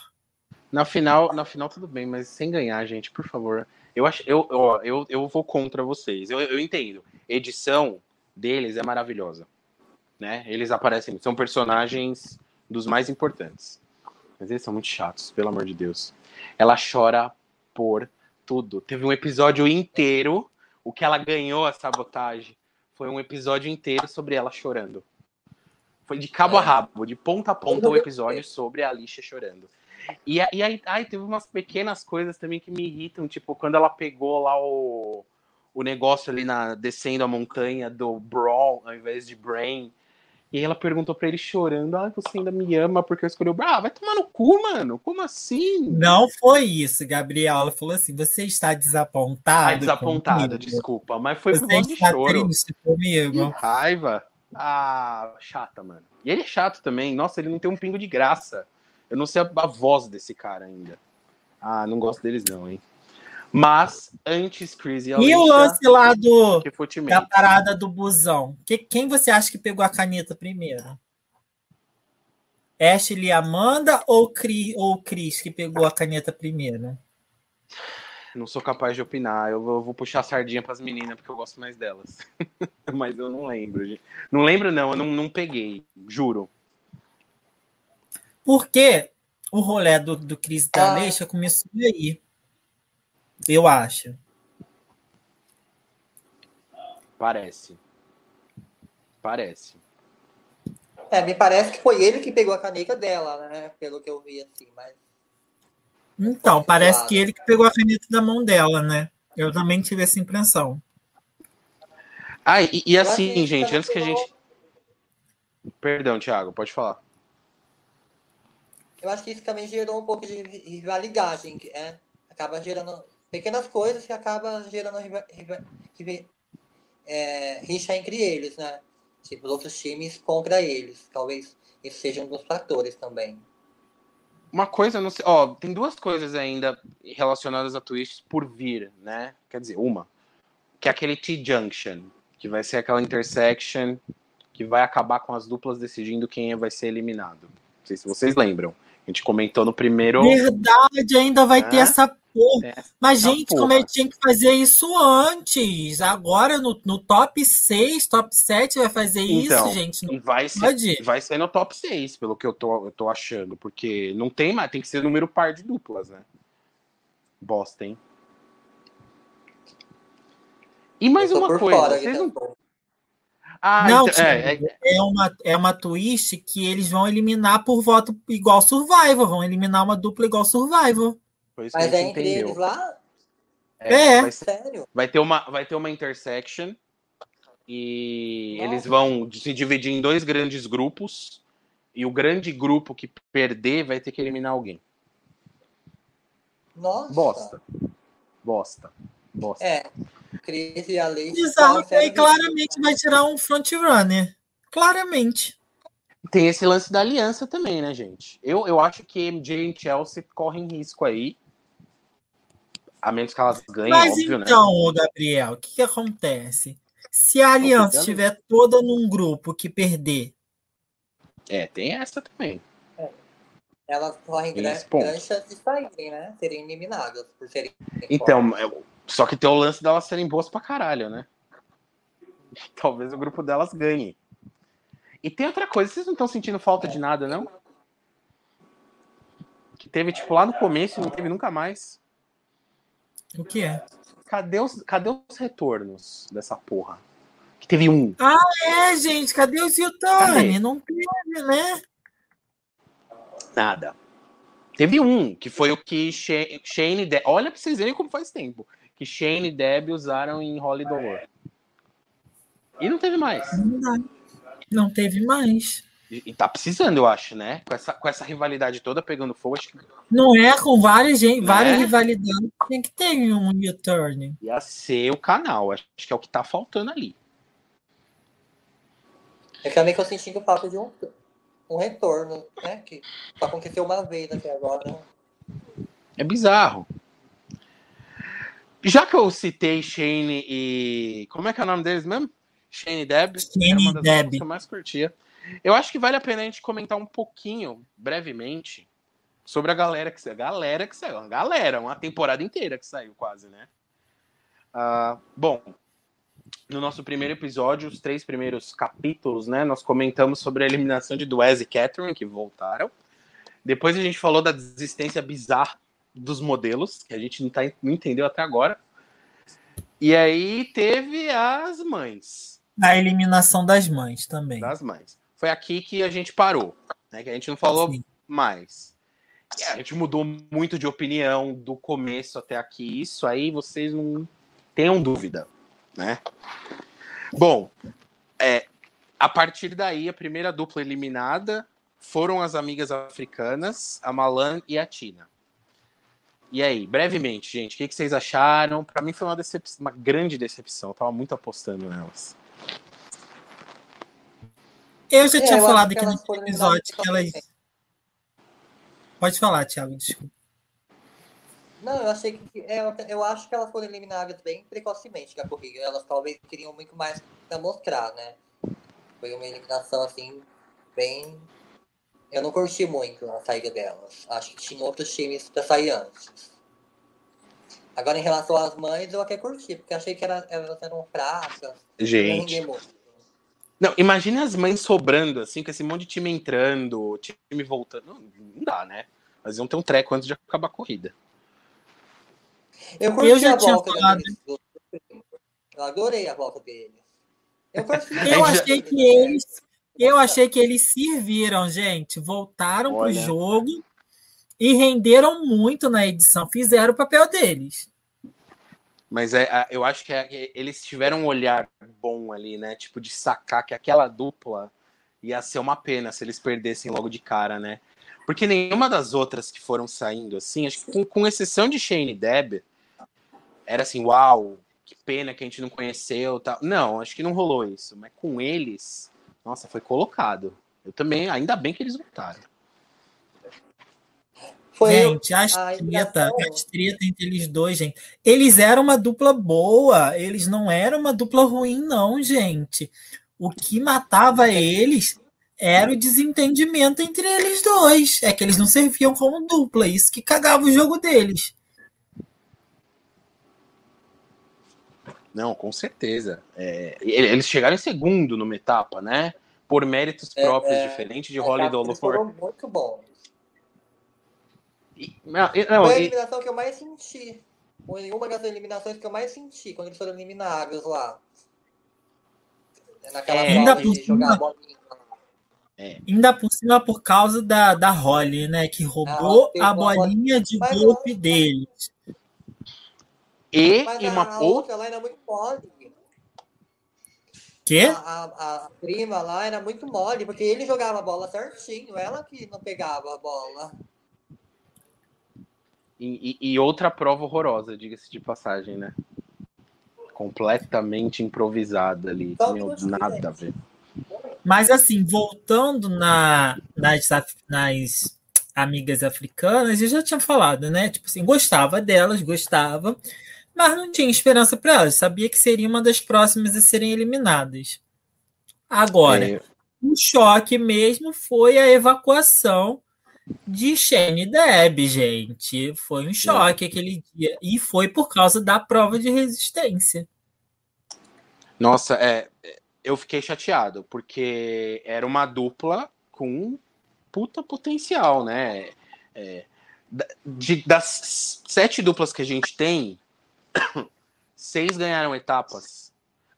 Na final, na final tudo bem, mas sem ganhar, gente, por favor. Eu acho, eu, ó, eu, eu vou contra vocês. Eu, eu entendo. Edição deles é maravilhosa, né? Eles aparecem, são personagens dos mais importantes. Mas eles são muito chatos, pelo amor de Deus. Ela chora por tudo. Teve um episódio inteiro, o que ela ganhou a sabotagem foi um episódio inteiro sobre ela chorando. Foi de cabo é. a rabo, de ponta a ponta o episódio sobre a Alicia chorando. E, e aí, aí teve umas pequenas coisas também que me irritam, tipo, quando ela pegou lá o, o negócio ali na descendo a montanha do Brawl ao invés de Brain. E aí ela perguntou pra ele chorando: Ah, você ainda me ama porque eu escolhi o Brawl? Ah, vai tomar no cu, mano. Como assim? Não foi isso, Gabriel. Ela falou assim: você está desapontado. Ah, desapontada, comigo? desculpa. Mas foi você por de choro. Triste comigo. Que raiva. Ah, chata, mano. E ele é chato também. Nossa, ele não tem um pingo de graça. Eu não sei a, a voz desse cara ainda. Ah, não gosto deles não, hein? Mas, antes Chris e Alicia, E o lance lá do, da parada do busão? Que, quem você acha que pegou a caneta primeiro? Ashley e Amanda ou Chris, ou Chris que pegou a caneta primeiro? Não sou capaz de opinar. Eu vou, eu vou puxar a sardinha para as meninas porque eu gosto mais delas. Mas eu não lembro. Não lembro, não. Eu não, não peguei. Juro. Porque o rolê do, do Cris da ah. começou aí. Eu acho. Parece. Parece. É, me parece que foi ele que pegou a caneta dela, né? Pelo que eu vi assim, mas. Então, parece que ele que pegou a caneta da mão dela, né? Eu também tive essa impressão. Ah, e, e assim, gente, antes que a gente. Perdão, Thiago, pode falar eu acho que isso também gerou um pouco de rivalidade, é, acaba gerando pequenas coisas que acaba gerando é, rixa entre eles, né? Tipo, os outros times contra eles. Talvez isso seja um dos fatores também. Uma coisa, não sei, ó, tem duas coisas ainda relacionadas a Twitch por vir, né? Quer dizer, uma, que é aquele T-Junction, que vai ser aquela intersection que vai acabar com as duplas decidindo quem vai ser eliminado. Não sei se vocês lembram. A gente comentou no primeiro. Verdade, ainda vai é? ter essa. É, Mas, gente, porra. como é que tinha que fazer isso antes? Agora no, no top 6, top 7 vai fazer então, isso, gente. Não vai ser, vai ser no top 6, pelo que eu tô, eu tô achando. Porque não tem mais, tem que ser número par de duplas, né? Bosta, hein? E mais uma coisa. Vocês não... Ah, não, então- é, é- é, uma, é uma twist que eles vão eliminar por voto igual Survivor. Vão eliminar uma dupla igual Survivor. Foi isso que a Mas é entre entendeu. eles lá? É. Vai, ser- Sério? vai ter uma, vai ter uma intersection e Nossa. eles vão se dividir em dois grandes grupos e o grande grupo que perder vai ter que eliminar alguém. Nossa. Bosta. Bosta. Bosta. É. Cris e a Leite. Bizarro que aí sério, claramente vai tirar um frontrunner. Claramente. Tem esse lance da aliança também, né, gente? Eu, eu acho que MJ e Chelsea correm risco aí. A menos que elas ganhem, Mas óbvio, né? então, ô Gabriel, o que, que acontece? Se a aliança estiver toda num grupo que perder, É, tem essa também. Elas correm grandes chances de saírem, né? Serem eliminadas por serem. Então, eu- só que tem o lance delas serem boas pra caralho, né? Talvez o grupo delas ganhe. E tem outra coisa, vocês não estão sentindo falta de nada, não? Que teve, tipo, lá no começo e não teve nunca mais. O que é? Cadê os, cadê os retornos dessa porra? Que teve um. É, gente, cadê os? Yutani? Não teve, né? Nada. Teve um, que foi o que Sha- Shane e Deb. Olha pra vocês verem como faz tempo. Que Shane e Deb usaram em Holy Dolor. E não teve mais. Não. Não teve mais. E, tá precisando, eu acho, né? Com essa, com essa rivalidade toda pegando fogo, acho que Não é com várias, gente, várias Né? rivalidades. Tem que ter um U-turn. ia ser o canal. Acho que é o que tá faltando ali. É que também que eu sentindo falta de um, um retorno, né? Que só aconteceu uma vez até agora. É bizarro. Já que eu citei Shane e. Como é que é o nome deles mesmo? Shane Deb. Shane Era uma das Deb. que eu mais curtia. Eu acho que vale a pena a gente comentar um pouquinho, brevemente, sobre a galera que saiu. Galera que saiu. Galera, uma temporada inteira que saiu, quase, né? Ah, bom, no nosso primeiro episódio, os três primeiros capítulos, né? Nós comentamos sobre a eliminação de Duez e Catherine, que voltaram. Depois a gente falou da desistência bizarra dos modelos, que a gente não, tá, não entendeu até agora. E aí teve as mães. A eliminação das mães também. Das mães. Foi aqui que a gente parou, né? Que a gente não falou Sim. mais. E a gente mudou muito de opinião do começo até aqui. Isso aí vocês não tenham dúvida, né? Bom, é, a partir daí, a primeira dupla eliminada foram as amigas africanas, a Malan e a Tina. E aí, brevemente, gente, o que, que vocês acharam? Pra mim foi uma, decep- uma grande decepção. Eu tava muito apostando nelas. Eu já É, tinha eu falado aqui no elas episódio que elas. eliminadas Pode falar, Thiago, desculpa. Não, eu achei que. é, Eu, eu acho que elas foram eliminadas bem precocemente da corrida. Elas talvez queriam muito mais pra mostrar, né? Foi uma eliminação assim, bem. Eu não curti muito a saída delas. Acho que tinha outros times pra sair antes. Agora, em relação às mães, eu até curti, porque achei que era- elas eram fracas. não Gente. Não, imagine as mães sobrando, assim, com esse monte de time entrando, time voltando. Não, não dá, né? Mas iam ter um treco antes de acabar a corrida. Eu curti Eu já a tinha volta falado. Eu adorei a volta deles. Eu. Eu achei que eles. Eu achei que eles serviram, gente. Voltaram Olha. pro jogo e renderam muito na edição. Fizeram o papel deles. Mas é, eu acho que é- eles tiveram um olhar bom ali, né? Tipo, de sacar que aquela dupla ia ser uma pena se eles perdessem logo de cara, né? Porque nenhuma das outras que foram saindo, assim, acho que com, com exceção de Shane e Deb, era assim, uau, que pena que a gente não conheceu tal. Não, acho que não rolou isso. Mas com eles, nossa, foi colocado. Eu também, ainda bem que eles voltaram. Foi gente, as a treta, as treta entre eles dois, gente. Eles eram uma dupla boa. Eles não eram uma dupla ruim, não, gente. O que matava eles era o desentendimento entre eles dois. É que eles não serviam como dupla. Isso que cagava o jogo deles. Não, com certeza. É, eles chegaram em segundo numa etapa, né? Por méritos É, próprios, é, diferente de As Holly Dolor. foram muito bons. E- Não, e- não, Foi a e- eliminação que eu mais senti. Foi uma das eliminações que eu mais senti quando eles foram eliminados lá. naquela É. Ainda por de jogar cima- bolinha. Ainda por cima por causa da, da Holly, né? Que roubou Ah, a a bolinha de Mas golpe eu- dele. E, Mas e a, uma a outra. outra lá era muito mole. Quê? A, a- a prima lá era muito mole, porque ele jogava a bola certinho, ela que não pegava a bola. E, e- e outra prova horrorosa, diga-se de passagem, né? Completamente improvisada ali. Meu, nada a ver. Mas assim, voltando na, nas, nas amigas africanas, eu já tinha falado, né? Tipo assim, gostava delas, gostava, mas não tinha esperança para elas. Sabia que seria uma das próximas a serem eliminadas. Agora, É, o choque mesmo foi a evacuação de Shane Deb, gente. Foi um choque aquele dia. E foi por causa da prova de resistência. Nossa, é, é, eu fiquei chateado, porque era uma dupla com puta potencial, né? É, de- das sete duplas que a gente tem, seis ganharam etapas.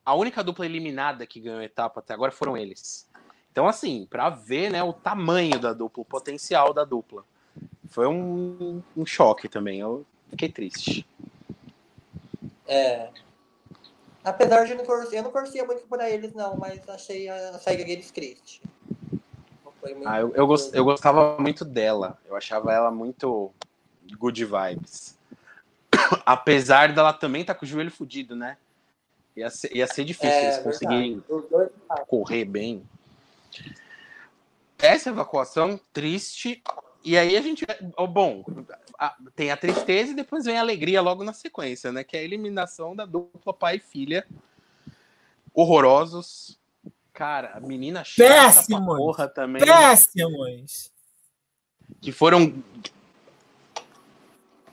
A única dupla eliminada que ganhou etapa até agora foram eles. Então, assim, pra ver né, o tamanho da dupla, o potencial da dupla. Foi um, um choque também. Eu fiquei triste. É. Apesar de não torcer, eu não torcia muito por eles, não, mas achei a saída deles triste. Ah, eu, eu, gos- eu gostava muito dela. Eu achava ela muito good vibes. Apesar dela também estar com o joelho fudido, né? Ia ser, ia ser difícil É, eles conseguirem ah, correr bem. Essa evacuação triste. E aí a gente. Bom, a- tem a tristeza e depois vem a alegria logo na sequência, né? Que é a eliminação da dupla pai e filha. Horrorosos. Cara, a menina chata porra também. Péssimos! que foram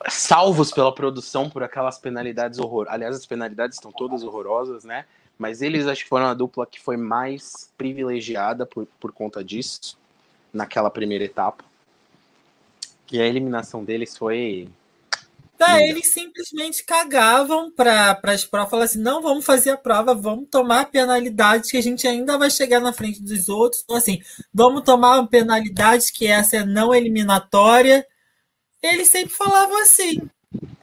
salvos pela produção por aquelas penalidades horrorosas. Aliás, as penalidades estão todas horrorosas, né? Mas eles acho que foram a dupla que foi mais privilegiada por, por conta disso, naquela primeira etapa. E a eliminação deles foi. Tá, eles simplesmente cagavam para as provas, falavam assim: não, vamos fazer a prova, vamos tomar penalidades que a gente ainda vai chegar na frente dos outros. Então, assim, vamos tomar penalidades que essa é não eliminatória. Eles sempre falavam assim.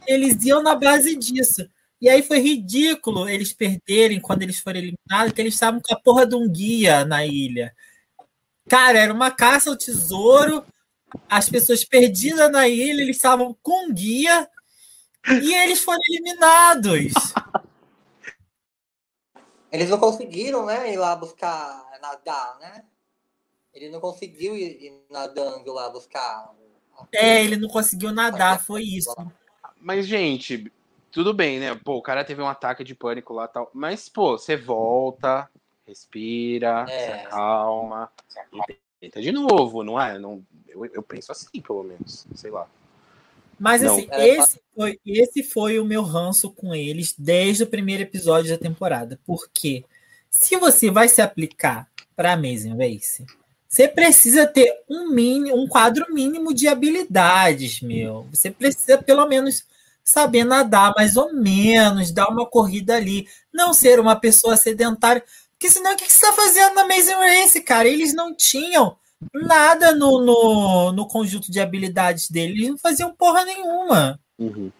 Eles iam na base disso. E aí foi ridículo eles perderem quando eles foram eliminados, que eles estavam com a porra de um guia na ilha. Cara, era uma caça ao tesouro, as pessoas perdidas na ilha, eles estavam com um guia e eles foram eliminados. Eles não conseguiram, né, ir lá buscar nadar, né? Ele não conseguiu ir, ir nadando lá buscar. É, ele não conseguiu nadar, foi isso. Mas, gente, tudo bem, né? Pô, o cara teve um ataque de pânico lá e tal. Mas, pô, você volta, respira, É. se acalma, e tenta de novo, não é? Não, eu, eu penso assim, pelo menos. Sei lá. Mas Não. assim, É, esse foi, esse foi o meu ranço com eles desde o primeiro episódio da temporada. Porque se você vai se aplicar para Amazing Race, você precisa ter um mini, um quadro mínimo de habilidades, meu. Você precisa pelo menos saber nadar mais ou menos, dar uma corrida ali, não ser uma pessoa sedentária. Porque senão o que você está fazendo na Amazing Race, cara? Eles não tinham nada no, no, no conjunto de habilidades deles, eles não faziam porra nenhuma. Uhum.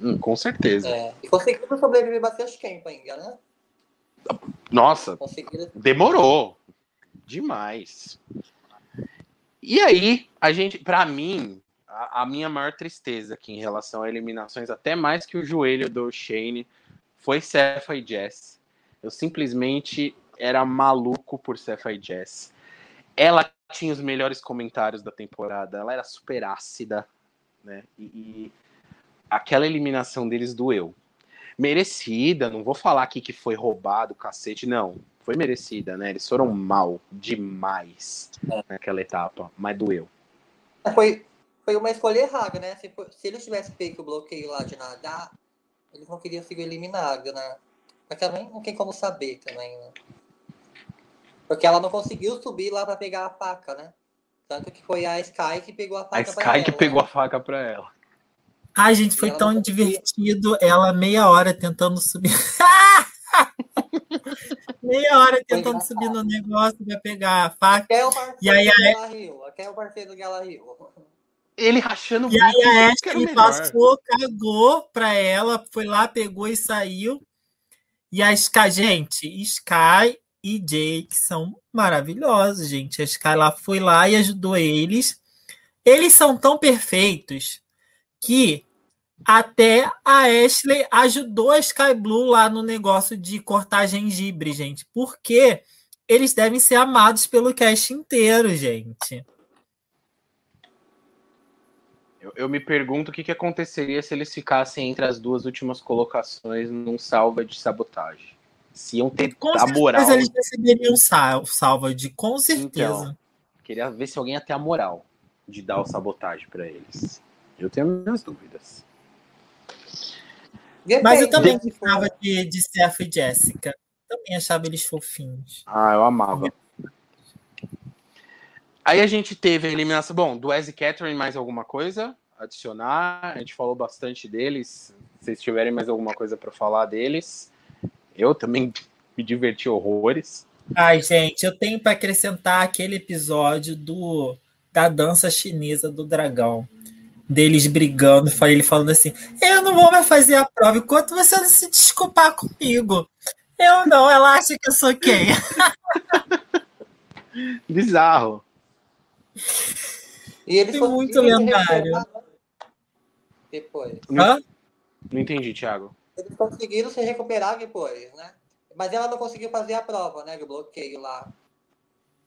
Hum, com certeza. É, e conseguiram sobreviver bastante tempo ainda, né? Nossa, Conseguiram. demorou demais. E aí, a gente, pra mim, a, a minha maior tristeza aqui em relação a eliminações, até mais que o joelho do Shane, foi Cefa e Jess. Eu simplesmente era maluco por Cefa e Jess. Ela tinha os melhores comentários da temporada, ela era super ácida, né? E, e aquela eliminação deles doeu. Merecida, não vou falar aqui que foi roubado, cacete, não. Foi merecida, né? Eles foram mal demais naquela etapa, mas doeu. Foi, foi uma escolha errada, né? Se, se eles tivessem feito o bloqueio lá de nadar, eles não queriam ser eliminados, né? Mas também não tem como saber também, né? Porque ela não conseguiu subir lá pra pegar a faca, né? Tanto que foi a Sky que pegou a faca A pra Sky que ela. pegou a faca pra ela. Ai, gente, foi tão conseguia. divertido ela meia hora tentando subir. Meia hora tentando subir no negócio pra pegar a faca. Quer o parceiro E aí, do a- Gala Rio? Quer o parceiro do Gala Rio? Ele rachando o E aí bico, a Ashley melhor. passou, cagou pra ela, foi lá, pegou e saiu. E a Sky, gente, Sky e Jake são maravilhosos, gente. A Sky lá foi lá e ajudou eles. Eles são tão perfeitos que até a Ashley ajudou a Sky Blue lá no negócio de cortar gengibre, gente. Porque eles devem ser amados pelo cast inteiro, gente. Eu, eu me pergunto o que, que aconteceria se eles ficassem entre as duas últimas colocações num salva de sabotagem. Se iam ter Com a moral. eles receberiam sal, salva de com certeza. Então. Queria ver se alguém ia ter a moral de dar o sabotagem pra eles. Eu tenho minhas dúvidas. Mas eu também gostava de, de Seth e Jessica. Também achava eles fofinhos. Ah, eu amava. Aí a gente teve a eliminação. Bom, do Wes Catherine, mais alguma coisa? Adicionar? A gente falou bastante deles. Se vocês tiverem mais alguma coisa pra falar deles. Eu também me diverti horrores. Ai, gente, eu tenho para acrescentar aquele episódio do da dança chinesa do dragão. Deles brigando, ele falando assim: Eu não vou mais fazer a prova enquanto você não se desculpar comigo. Eu não, ela acha que eu sou quem? Bizarro. E eles Foi muito conseguiram se lendário. recuperar, né? Depois. Hã? Não entendi, Thiago. Eles conseguiram se recuperar depois, né? Mas ela não conseguiu fazer a prova, né? Do bloqueio lá.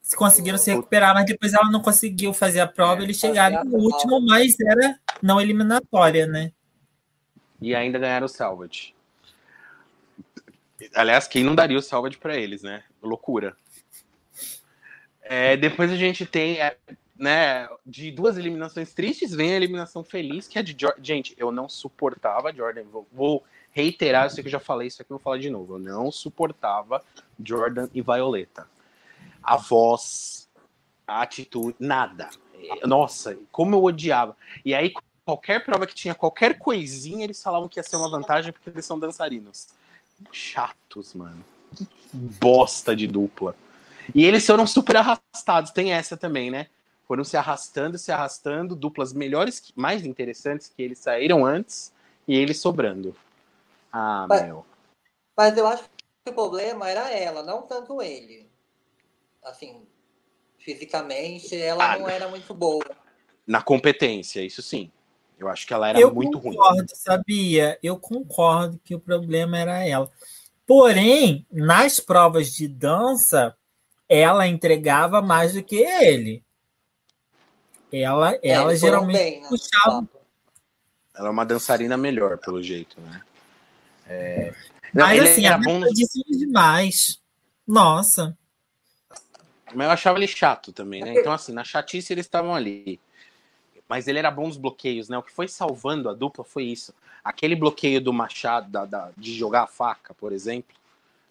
Se conseguiram se recuperar, mas depois ela não conseguiu fazer a prova. É, Eles chegaram no prova. último, mas era não eliminatória, né? E ainda ganharam o Salvage. Aliás, quem não daria o Salvage pra eles, né? Loucura. É, depois a gente tem, é, né, de duas eliminações tristes, vem a eliminação feliz, que é de Jordan. Gente, eu não suportava Jordan. Vou, vou reiterar, eu sei que eu já falei isso aqui, vou falar de novo. Eu não suportava Jordan e Violeta. A voz, a atitude, nada. Nossa, como eu odiava. E aí, qualquer prova que tinha qualquer coisinha, eles falavam que ia ser uma vantagem porque eles são dançarinos. Chatos, mano. Que bosta de dupla. E eles foram super arrastados, tem essa também, né? Foram se arrastando, se arrastando, duplas melhores, mais interessantes que eles saíram antes e eles sobrando. Ah, Mas- meu. Mas eu acho que o problema era ela, não tanto ele. Assim, fisicamente, ela Ah, não era muito boa. Na competência, isso sim. Eu acho que ela era eu muito ruim. concordo, sabia? Eu concordo que o problema era ela. Porém, nas provas de dança, ela entregava mais do que ele. Ela, É, ela geralmente bem, né, puxava. Ela é uma dançarina melhor, pelo jeito, né? É... Não, Mas ele assim, era a bom bom... demais. Nossa. Mas eu achava ele chato também, né? Então, assim, na chatice eles estavam ali. Mas ele era bom nos bloqueios, né? O que foi salvando a dupla foi isso. Aquele bloqueio do Machado, da, da- de jogar a faca, por exemplo,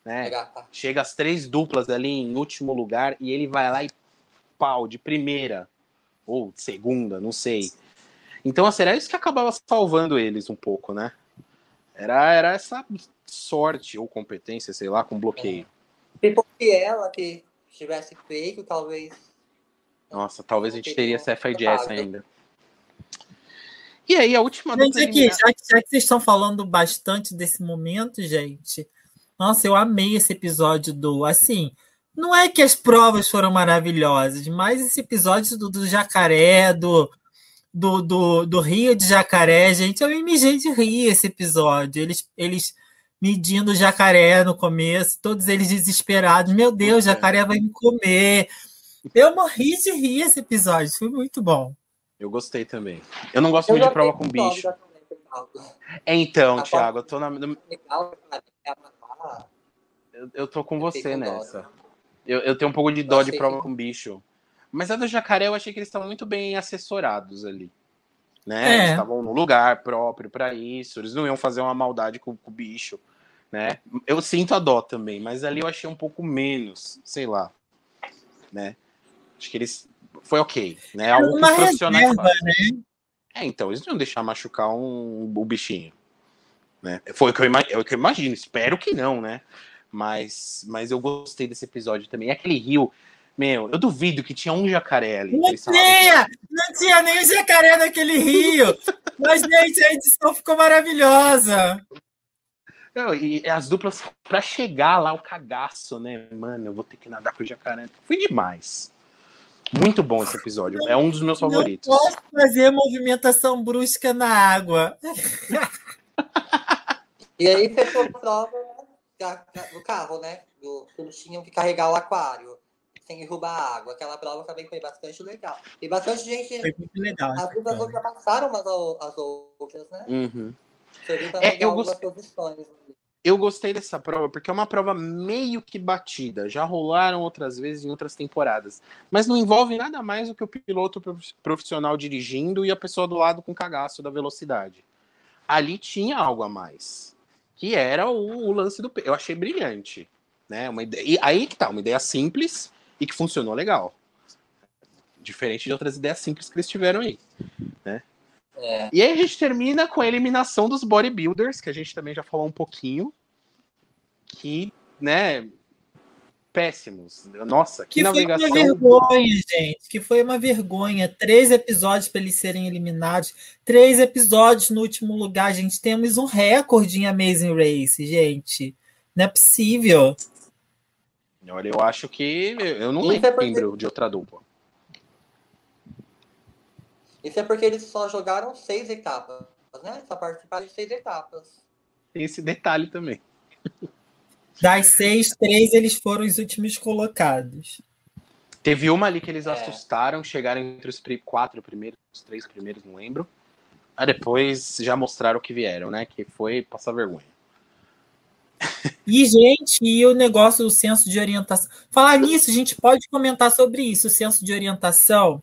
né? Tá? Chega as três duplas ali em último lugar e ele vai lá e pau, de primeira. Ou de segunda, não sei. Então, assim, era isso que acabava salvando eles um pouco, né? Era, era essa sorte ou competência, sei lá, com bloqueio. Se fosse ela que tivesse feito, talvez. Nossa, talvez a gente teria CFA Jazz tocado. ainda. E aí, a última Gente, aqui, já, que- já que vocês estão falando bastante desse momento, gente. Nossa, eu amei esse episódio do. Assim, não é que as provas foram maravilhosas, mas esse episódio do, do jacaré, do, do, do, do Rio de Jacaré, gente, eu me mijei de rir esse episódio. Eles, eles medindo o jacaré no começo, todos eles desesperados. Meu Deus, o jacaré vai me comer. Eu morri de rir esse episódio, foi muito bom. Eu gostei também. Eu não gosto Eu muito de prova com bicho. também. É, então, Thiago, eu tô, na- Legal, cara, é. Eu, eu tô com você Fiquei com dó. nessa. Eu, eu tenho um pouco de dó de prova que- com bicho. Mas a do jacaré eu achei que eles estavam muito bem assessorados ali. Né? É. Eles estavam no lugar próprio pra isso. Eles não iam fazer uma maldade com, com o bicho. Né? Eu sinto a dó também, mas ali eu achei um pouco menos, sei lá. Né? Acho que eles. Foi ok. Né? Algo que os profissionais reserva, fazem. É, então, eles não iam deixar machucar um, o bichinho. Né? Foi o que, eu, ima- é o que eu imagino. Espero que não, né? Mas, mas eu gostei desse episódio também. E aquele rio, meu, eu duvido que tinha um jacaré ali. Não tinha! Não tinha nem jacaré naquele rio! Mas, gente, a edição ficou maravilhosa. Não, e as duplas, pra chegar lá, o cagaço, né? Mano, eu vou ter que nadar com o jacaré. Foi demais. Muito bom esse episódio. É um dos meus favoritos. Não posso fazer movimentação brusca na água. e aí fechou a prova do carro, né? Do, eles tinham que carregar o aquário sem derrubar água. Aquela prova também foi bastante legal. E bastante gente. Foi muito legal. As duas ultrapassaram umas as outras, né? Uhum. É, eu, gost... eu gostei dessa prova porque é uma prova meio que batida. Já rolaram outras vezes em outras temporadas. Mas não envolve nada mais do que o piloto profissional dirigindo e a pessoa do lado com cagaço da velocidade. Ali tinha algo a mais. Que era o, o lance do. Eu achei brilhante. Né? Uma ideia... E aí que tá, uma ideia simples e que funcionou legal. Diferente de outras ideias simples que eles tiveram aí. Né? É. E aí a gente termina com a eliminação dos bodybuilders, que a gente também já falou um pouquinho. Que, né, péssimos. Nossa, que, que navegação. Foi uma vergonha, gente. Que foi uma vergonha. Três episódios para eles serem eliminados. Três episódios no último lugar, gente. Temos um recorde em Amazing Race, gente. Não é possível. Olha, eu acho que. Eu não Isso lembro é porque... de outra dupla. Isso é porque eles só jogaram seis etapas, né? Só participaram de seis etapas. Tem esse detalhe também. Das seis, três eles foram os últimos colocados. Teve uma ali que eles é. assustaram, chegaram entre os quatro primeiros, os três primeiros, não lembro. Aí depois já mostraram o que vieram, né? Que foi passar vergonha. E, gente, e o negócio do senso de orientação. Falar nisso, a gente pode comentar sobre isso. O senso de orientação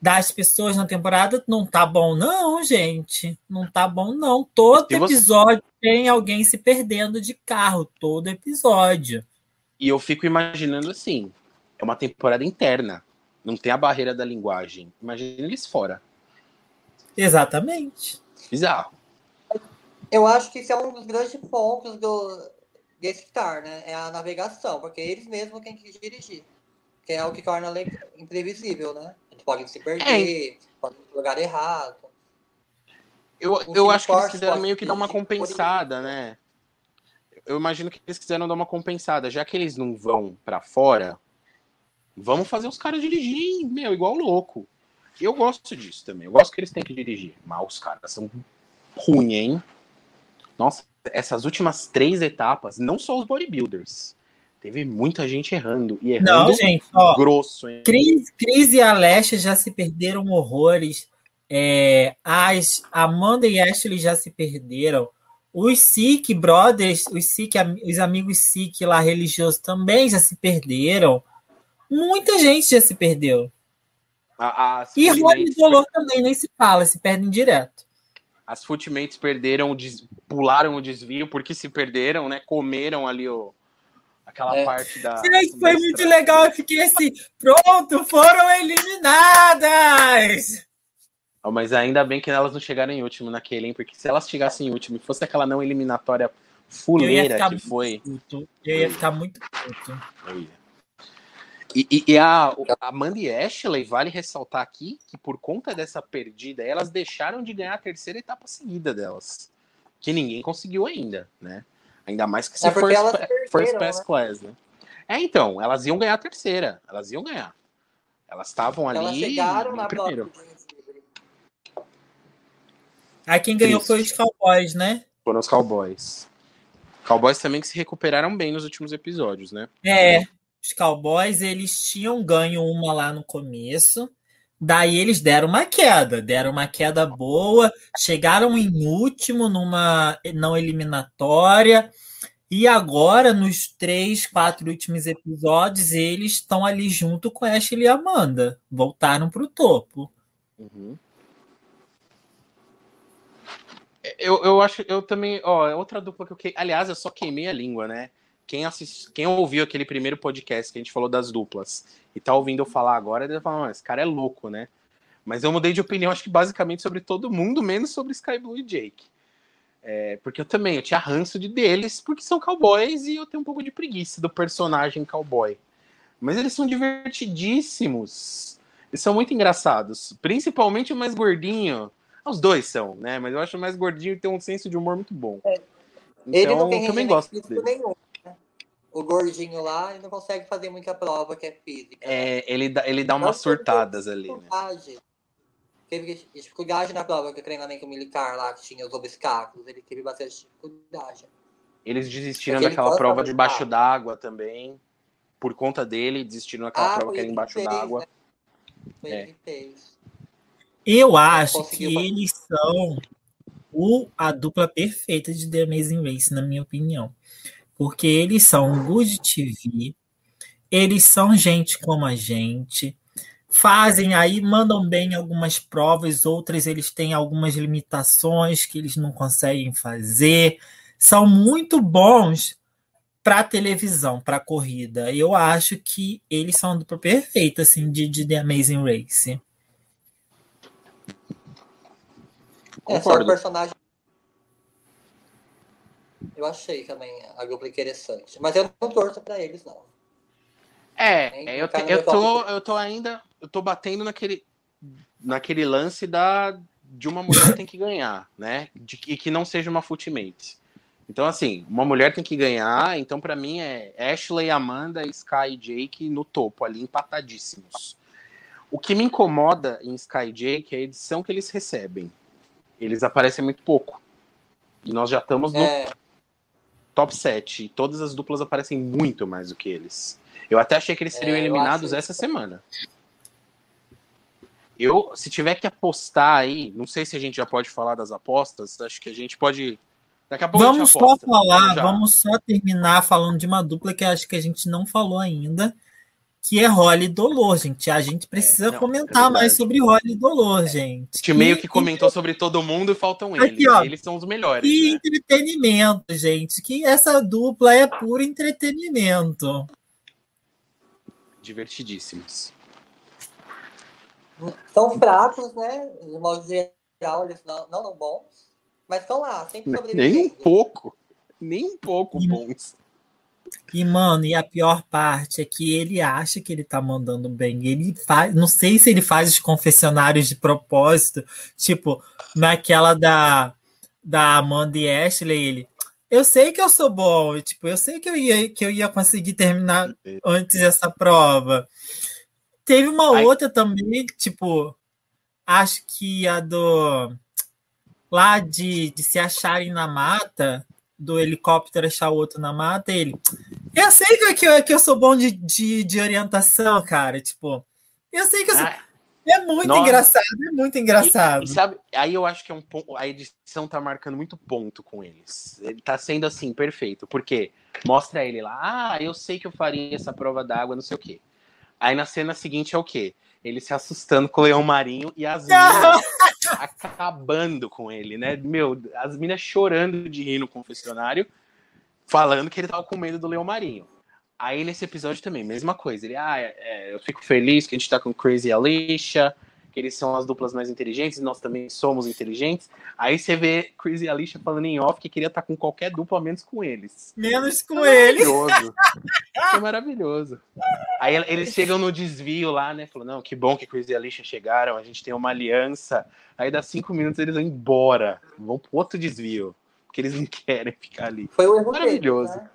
das pessoas na temporada não tá bom, não, gente. Não tá bom, não. Todo episódio tem alguém se perdendo de carro, todo episódio. E eu fico imaginando assim: é uma temporada interna. Não tem a barreira da linguagem. Imagina eles fora. Exatamente. Bizarro. Eu acho que isso é um dos grandes pontos do desse Star, né? É a navegação, porque eles mesmos têm que dirigir. Que é o que torna imprevisível, né? podem se perder, é. podem ir no lugar errado. Eu, eu acho que eles quiseram meio que dar uma compensada, né? Eu imagino que eles quiseram dar uma compensada. Já que eles não vão para fora, vamos fazer os caras dirigirem, meu, igual louco. Eu gosto disso também. Eu gosto que eles têm que dirigir. Mas os caras são ruins, hein? Nossa, essas últimas três etapas, não só os bodybuilders, Teve muita gente errando. E errando Não, gente, ó, grosso. Hein? Cris, Cris e Alessia já se perderam horrores. É, as Amanda e Ashley já se perderam. Os Sikh Brothers, os, Sikh, os amigos Sikh lá religiosos também já se perderam. Muita gente já se perdeu. A, as e Rony e Dolor também nem se fala, se perdem direto. As Footmates perderam, pularam o desvio porque se perderam, né? Comeram ali o, aquela é. parte da. Gente, foi da muito legal. Eu fiquei assim, pronto, foram eliminadas! Oh, mas ainda bem que elas não chegaram em último naquele, hein? Porque se elas chegassem em último e fosse aquela não eliminatória fuleira que foi. Puto. Eu ia ficar muito puto. E, e, e, a, a Amanda e Ashley, vale ressaltar aqui que por conta dessa perdida, elas deixaram de ganhar a terceira etapa seguida delas. Que ninguém conseguiu ainda, né? Ainda mais que se é for first pass né? class, né? É, então, elas iam ganhar a terceira. Elas iam ganhar. Elas estavam ali. Elas chegaram na primeiro. Aí quem ganhou Triste. foi os Cowboys, né? Foram os Cowboys. Cowboys também que se recuperaram bem nos últimos episódios, né? É, os Cowboys eles tinham ganho uma lá no começo. Daí eles deram uma queda, deram uma queda boa, chegaram em último numa não eliminatória. E agora, nos três, quatro últimos episódios, eles estão ali junto com Ashley e Amanda. Voltaram para o topo. Uhum. Eu, eu acho, eu também, ó, é outra dupla que eu que... Aliás, eu só queimei a língua, né? Quem, assist... Quem ouviu aquele primeiro podcast que a gente falou das duplas e tá ouvindo eu falar agora, ele fala, esse cara é louco, né? Mas eu mudei de opinião, acho que basicamente sobre todo mundo, menos sobre Sky Blue e Jake. É, porque eu também, eu tinha ranço de deles, porque são cowboys e eu tenho um pouco de preguiça do personagem cowboy. Mas eles são divertidíssimos. Eles são muito engraçados. Principalmente o mais gordinho. Os dois são, né? Mas eu acho o mais gordinho e tem um senso de humor muito bom. É. Então, ele não tem eu também gosto dele. nenhum. Né? O gordinho lá, ele não consegue fazer muita prova que é física. né? É, ele, dá, ele dá umas Não, porque surtadas ali, né? dificuldade. Teve dificuldade na prova que o treinamento militar lá, que tinha os obstáculos. Ele teve bastante dificuldade. Eles desistiram Porque ele daquela gosta prova de debaixo d'água também. Por conta dele, desistiram daquela prova foi que era ele embaixo fez, d'água. né? Foi É. ele fez. Eu acho que fazer. eles são o, a dupla perfeita de The Amazing Race, na minha opinião. Porque eles são good TV, eles são gente como a gente, fazem aí, mandam bem em algumas provas, outras eles têm algumas limitações que eles não conseguem fazer. São muito bons para televisão, para corrida. Eu acho que eles são a dupla perfeita assim de, de The Amazing Race. É só Concordo. personagem. Eu achei também a dupla interessante. Mas eu não torço pra eles, não. É, é, eu, eu tô, eu tô ainda, eu tô batendo naquele, naquele lance da de uma mulher tem que ganhar, né? De, e que não seja uma footimate. Então, assim, uma mulher tem que ganhar. Então, pra mim é Ashley, Amanda, Sky e Jake no topo ali, empatadíssimos. O que me incomoda em Sky e Jake é a edição que eles recebem. Eles aparecem muito pouco. E nós já estamos no É, top 7. E todas as duplas aparecem muito mais do que eles. Eu até achei que eles seriam É, eliminados essa semana. Eu, se tiver que apostar aí, não sei se a gente já pode falar das apostas, acho que a gente pode. Daqui a pouco Vamos a gente só falar, Já. vamos só terminar falando de uma dupla que acho que a gente não falou ainda, que é Holly e Dolor, gente. A gente precisa É, não, é comentar verdade. mais sobre Holly e Dolor, gente. A gente meio Que- comentou sobre todo mundo e faltam Aqui, eles. ó. Eles são os melhores. Que né? entretenimento, gente. Que essa dupla é puro entretenimento. Divertidíssimos. são fracos, né? De modo geral, eles não, não são bons. Mas estão lá, sempre Nem um sobrevivendo. pouco. Nem um pouco bons. E, mano, e a pior parte é que ele acha que ele tá mandando bem. Ele faz. Não sei se ele faz os confessionários de propósito. Tipo, naquela da, da Amanda e Ashley, ele. Eu sei que eu sou bom, tipo, eu sei que eu ia, que eu ia conseguir terminar antes dessa prova. Teve uma Ai. outra também, tipo, acho que a do. Lá de, de se acharem na mata, do helicóptero achar o outro na mata, ele. Eu sei que, eu, que eu sou bom de, de, de orientação, cara. Tipo, eu sei que eu sou. Ah, É muito Nossa. engraçado, é muito engraçado. E sabe, aí eu acho que é um ponto, a edição tá marcando muito ponto com eles. Ele tá sendo assim, perfeito, porque mostra ele lá, ah, eu sei que eu faria essa prova d'água, não sei o quê. Aí na cena seguinte é o quê? Ele se assustando com o leão marinho e as minas acabando com ele, né? Meu, as minas chorando de rir no confessionário, falando que ele tava com medo do leão marinho. Aí nesse episódio também, mesma coisa. Ele, ah, é, é, eu fico feliz que a gente tá com Crazy Alicia, que eles são as duplas mais inteligentes, nós também somos inteligentes. Aí você vê Crazy e Alicia falando em off que queria estar com qualquer dupla, menos com eles. Menos com ele. Maravilhoso. é maravilhoso. Aí eles chegam no desvio lá, né? Falou, não, que bom que Crazy e Alicia chegaram, a gente tem uma aliança. Aí dá cinco minutos eles vão embora, vão pro outro desvio, porque eles não querem ficar ali. Foi o erro Maravilhoso. deles, né?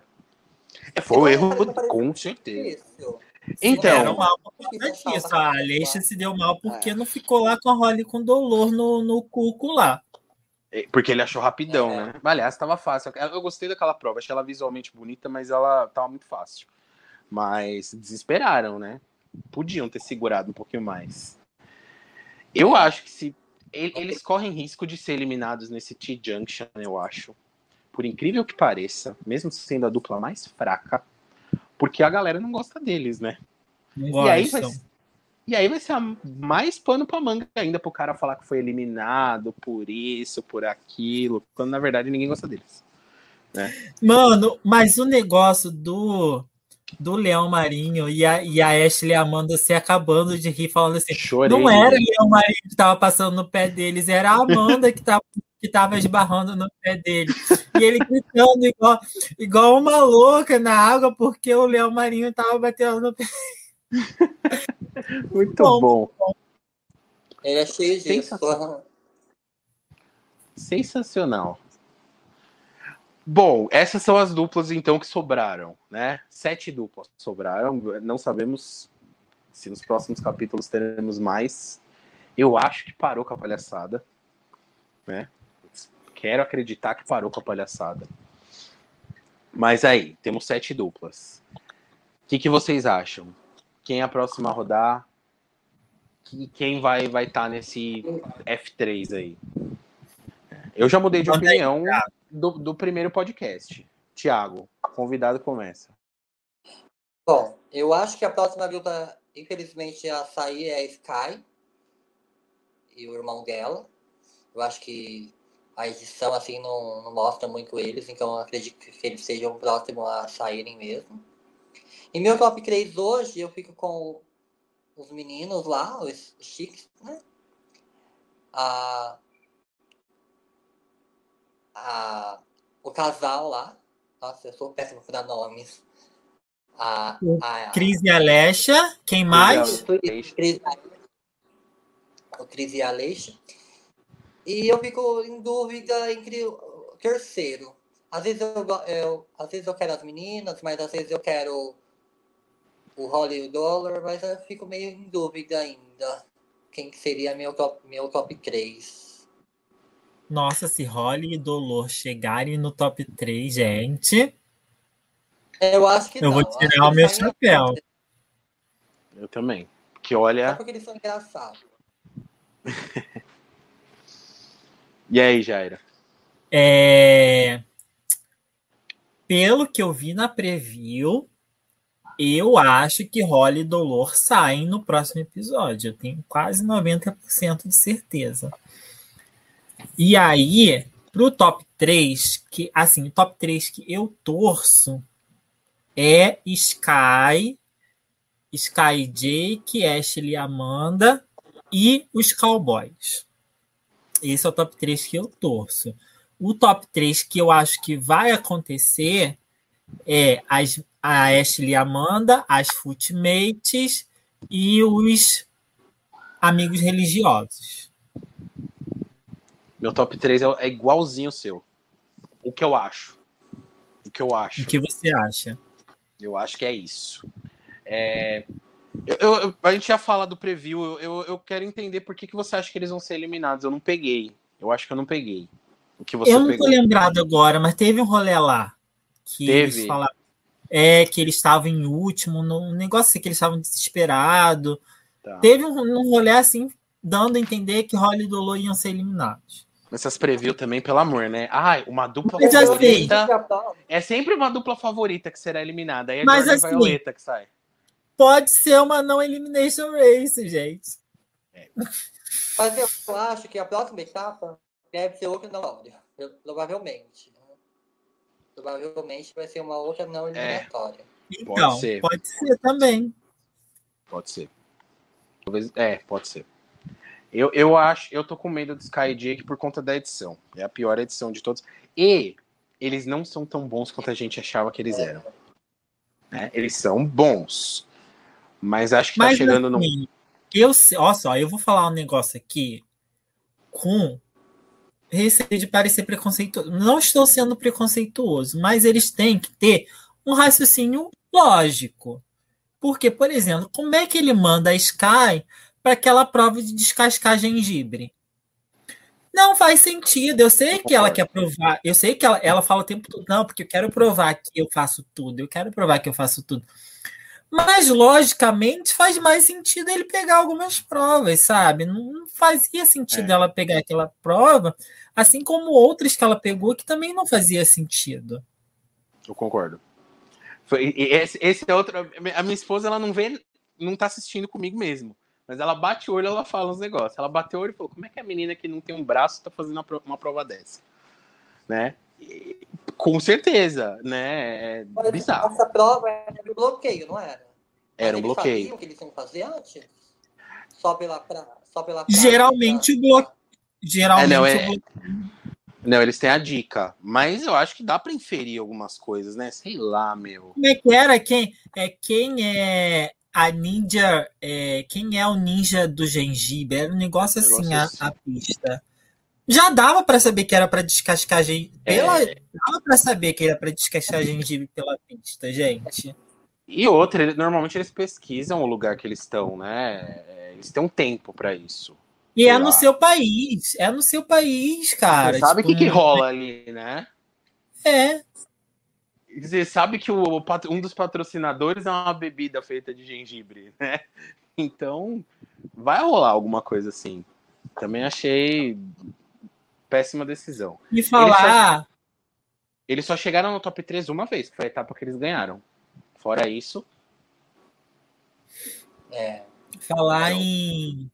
É, foi um erro, com certeza. Isso. Então, Deram mal por conta disso. A Aleixo se deu mal porque não ficou lá com a Holly com dolor no, no cuco lá. É, Porque ele achou rapidão, É. né? Aliás, tava fácil. Eu eu gostei daquela prova, achei ela visualmente bonita, mas ela tava muito fácil. Mas desesperaram, né? Podiam ter segurado um pouquinho mais. Eu acho que se. Eles correm risco de ser eliminados nesse T-Junction, eu acho. Por incrível que pareça, mesmo sendo a dupla mais fraca, porque a galera não gosta deles, né? Não E aí, vai, e aí vai ser a- mais pano pra manga ainda pro cara falar que foi eliminado por isso, por aquilo, quando na verdade ninguém gosta deles. Mano, mas o negócio do, do Leão Marinho e a, e a Ashley e a Amanda se acabando de rir, falando assim: Chorei. não era o Leão Marinho que tava passando no pé deles, era a Amanda que tava que tava esbarrando no pé dele. E ele gritando igual, igual uma louca na água, porque o leão marinho tava batendo no pé. Muito bom. bom. Ele é cheio de Sensacional. Sensacional. Bom, essas são as duplas então que sobraram, né? Sete duplas sobraram. Não sabemos se nos próximos capítulos teremos mais. Eu acho que parou com a palhaçada, né? Quero acreditar que parou com a palhaçada. Mas aí, temos sete duplas. O que, que vocês acham? Quem é a próxima a rodar? Quem vai vai estar tá nesse F3 aí? Eu já mudei de opinião do, do primeiro podcast. Tiago, convidado começa. Bom, eu acho que a próxima grupa, infelizmente, a sair é a Sky e o irmão dela. Eu acho que a edição assim não, não mostra muito eles, então acredito que eles sejam o próximo a saírem mesmo. Em meu top 3 hoje, eu fico com os meninos lá, os chiques, né? A, a, o casal lá. Nossa, eu sou péssimo para dar nomes. A, a, Cris e Alexa, quem mais? O Cris e Alexa. E eu fico em dúvida entre o terceiro. Às vezes eu, eu, às vezes eu quero as meninas, mas às vezes eu quero o Holly e o Dollar, mas eu fico meio em dúvida ainda. Quem seria meu top, meu top 3? Nossa, se Holly e Dolor chegarem no top 3, gente. Eu acho que Eu não. vou tirar o meu chapéu. Eu também. Que olha. Só porque eles são engraçados. e aí, Jaira? É... Pelo que eu vi na preview, eu acho que Holly e Dolor saem no próximo episódio. Eu tenho quase 90% de certeza. E aí, pro top 3, que assim, o top 3 que eu torço é Sky, Sky Jake, Ashley Amanda e os Cowboys. Esse é o top 3 que eu torço. O top 3 que eu acho que vai acontecer é as a Ashley Amanda, as Footmates e os amigos religiosos. Meu top 3 é, é igualzinho o seu. O que eu acho. O que eu acho. O que você acha? Eu acho que é isso. É, eu, eu, a gente já fala do preview. Eu, eu, quero entender por que, que você acha que eles vão ser eliminados. Eu não peguei. Eu acho que eu não peguei. O que você eu não pegou. tô lembrado agora, mas teve um rolê lá que teve. eles falaram é que eles estavam em último, um negócio assim, que eles estavam desesperados. Tá. Teve um, um rolê assim, dando a entender que Holly e Dolor iam ser eliminados. Essas preview também, pelo amor, né? Ai, uma dupla Mas assim, favorita. Assim, é sempre uma dupla favorita que será eliminada. Aí é Mas assim, Violeta que sai. Pode ser uma não elimination race, gente. É. Mas eu acho que a próxima etapa deve ser outra não, provavelmente provavelmente vai ser uma outra não é. eliminatória. É, então, pode ser. pode ser também. Pode ser. Talvez, é, pode ser. Eu, eu acho, eu tô com medo do Sky Jake por conta da edição. É a pior edição de todos. E eles não são tão bons quanto a gente achava que eles eram. Né? Eles são bons. Mas acho que tá mas, tá chegando assim, no. Eu, olha só, eu vou falar um negócio aqui com receio de parecer preconceituoso. Não estou sendo preconceituoso, mas eles têm que ter um raciocínio lógico. Porque, por exemplo, como é que ele manda a Sky para aquela prova de descascar gengibre? Não faz sentido. Eu sei que ela quer provar. Eu sei que ela, ela fala o tempo todo, não, porque eu quero provar que eu faço tudo. Eu quero provar que eu faço tudo. Mas, logicamente, faz mais sentido ele pegar algumas provas, sabe? Não fazia sentido é. ela pegar aquela prova, assim como outras que ela pegou que também não fazia sentido. Eu concordo. Foi, esse, esse é outro. A minha esposa, ela não vê, não tá assistindo comigo mesmo. Mas ela bate o olho, ela fala uns negócios. Ela bateu o olho e falou: como é que a menina que não tem um braço tá fazendo uma prova dessa? Né? Com certeza, né? É Mas bizarro. Essa prova era do bloqueio, não era? Era um bloqueio. o que eles iam fazer antes? Só pela, pra, só pela Geralmente o bloqueio. Geralmente é, não, é... Não, eles têm a dica, mas eu acho que dá para inferir algumas coisas, né? Sei lá, meu. Como é que era? Quem é, quem é a ninja? É, quem é o ninja do gengibre? Era um negócio assim, negócio a, assim. a, pista. Já dava para saber que era para descascar gengibre. Pela, é... Dava para saber que era para descascar gengibre pela pista, gente. E outra, ele, normalmente eles pesquisam o lugar que eles estão, né? É, eles têm um tempo para isso. E é lá. no seu país, é no seu país, cara. Você sabe o tipo, que, que rola ali, né? É. Você sabe que o, um dos patrocinadores é uma bebida feita de gengibre, né? Então, vai rolar alguma coisa assim. Também achei péssima decisão. E falar. Eles só, eles só chegaram no top 3 uma vez, que foi a etapa que eles ganharam. Fora isso. É. Falar em,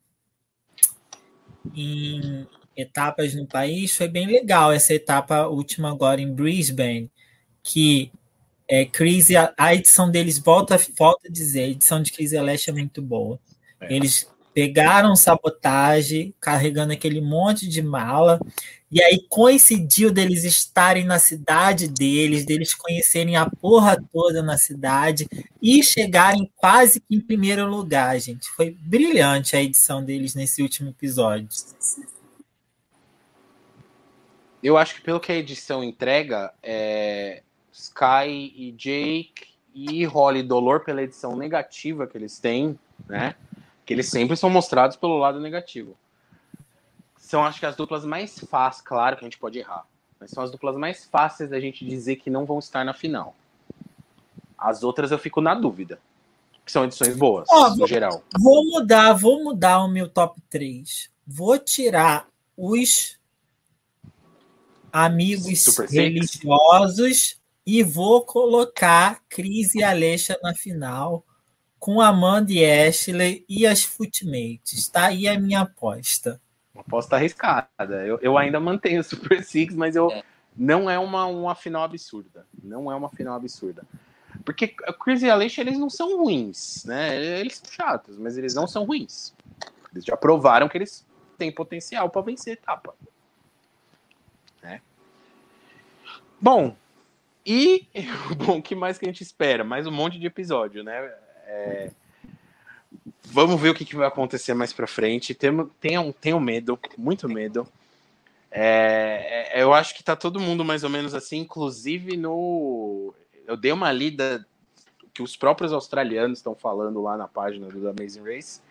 em etapas no país foi bem legal essa etapa última agora em Brisbane, que é crise a edição deles volta volta a dizer, a edição de Crise Leste é muito boa. É. Eles pegaram sabotagem, carregando aquele monte de mala, e aí coincidiu deles estarem na cidade deles, deles conhecerem a porra toda na cidade e chegarem quase que em primeiro lugar, gente. Foi brilhante a edição deles nesse último episódio. Eu acho que pelo que a edição entrega, é... Sky e Jake e Holly Dolor pela edição negativa que eles têm, né? que eles sempre são mostrados pelo lado negativo. São, acho que, as duplas mais fáceis, claro que a gente pode errar, mas são as duplas mais fáceis da gente dizer que não vão estar na final. As outras eu fico na dúvida. Que são edições boas, oh, no vou, geral. Vou mudar, vou mudar o meu top 3. Vou tirar os amigos Super religiosos. E vou colocar Cris e Alexa na final com Amanda e Ashley e as Footmates. Tá aí a minha aposta. Uma aposta arriscada. Eu, eu ainda mantenho o Super Six, mas eu é. não é uma, uma final absurda. Não é uma final absurda. Porque a Chris e a Aleixo, eles não são ruins, né? Eles são chatos, mas eles não são ruins. Eles já provaram que eles têm potencial para vencer a etapa. Né? Bom, e bom, o que mais que a gente espera? Mais um monte de episódio, né? É... Vamos ver o que, que, vai acontecer mais para frente. Tenho, tenho, tenho medo, muito medo. É, é, eu acho que tá todo mundo mais ou menos assim, inclusive no. Eu dei uma lida que os próprios australianos estão falando lá na página do Amazing Race.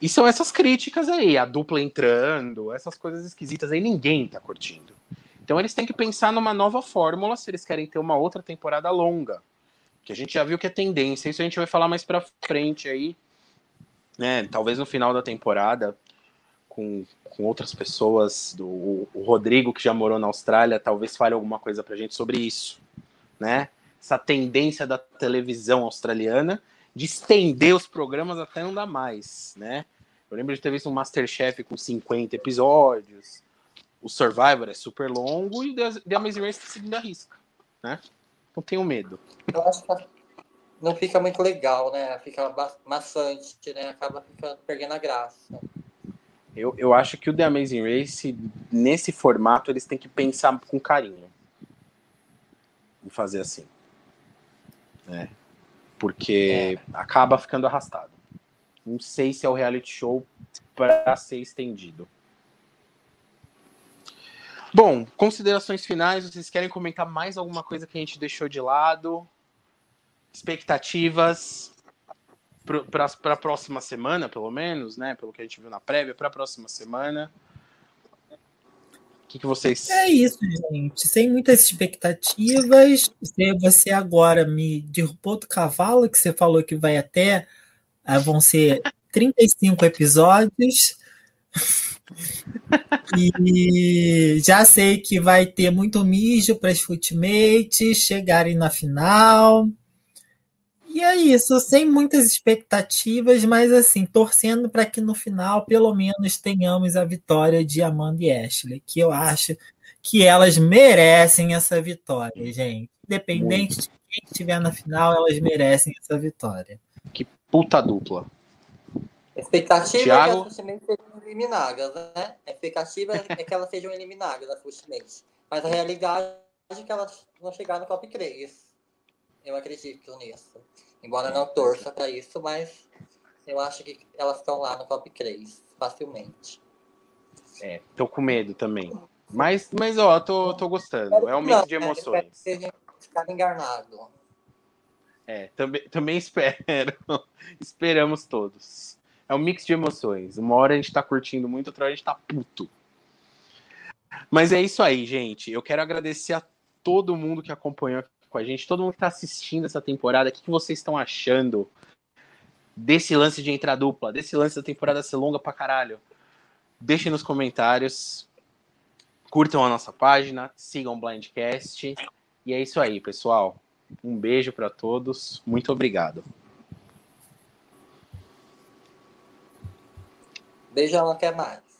E são essas críticas aí, a dupla entrando, essas coisas esquisitas aí, ninguém tá curtindo. Então eles têm que pensar numa nova fórmula se eles querem ter uma outra temporada longa que a gente já viu que é tendência. Isso a gente vai falar mais para frente aí, né? Talvez no final da temporada, com, com outras pessoas, do, o Rodrigo que já morou na Austrália, talvez fale alguma coisa para a gente sobre isso, né? Essa tendência da televisão australiana de estender os programas até não dar mais, né? Eu lembro de ter visto um Masterchef com 50 episódios, o Survivor é super longo e The Amazing Race está seguindo a risca, né? Não tenho medo. Eu acho que não fica muito legal, né? Fica maçante, né? Acaba ficando, perdendo a graça. Eu, eu acho que o The Amazing Race, nesse formato, eles têm que pensar com carinho em fazer assim. Né? Porque é. acaba ficando arrastado. Não sei se é o reality show para ser estendido. Bom, considerações finais. Vocês querem comentar mais alguma coisa que a gente deixou de lado? Expectativas para a próxima semana, pelo menos, né? Pelo que a gente viu na prévia, para a próxima semana. O que, que, vocês. É isso, gente. Sem muitas expectativas. Você agora me derrubou do cavalo, que você falou que vai até. Ah, vão ser 35 episódios. E já sei que vai ter muito mijo para as footmates chegarem na final. E é isso, sem muitas expectativas, mas assim, torcendo para que no final, pelo menos, tenhamos a vitória de Amanda e Ashley, que eu acho que elas merecem essa vitória, gente. Independente de quem estiver na final, elas merecem essa vitória. Que puta dupla. Expectativa Thiago... que a eliminadas, né? A expectativa é que elas sejam eliminadas, ultimamente. Mas a realidade é que elas vão chegar no top 3. Eu acredito nisso. Embora não torça para isso, mas eu acho que elas estão lá no top 3, facilmente. É, tô com medo também. Mas, mas ó, tô, tô gostando. É um mix de emoções. Espero ficar enganado. É, também, também espero. Esperamos todos. É um mix de emoções. Uma hora a gente tá curtindo muito, outra hora a gente tá puto. Mas é isso aí, gente. Eu quero agradecer a todo mundo que acompanhou com a gente, todo mundo que tá assistindo essa temporada. O que, que vocês estão achando desse lance de entrar dupla, desse lance da temporada ser longa pra caralho? Deixem nos comentários. Curtam a nossa página, sigam o Blindcast. E é isso aí, pessoal. Um beijo para todos. Muito obrigado. Beijão, até mais.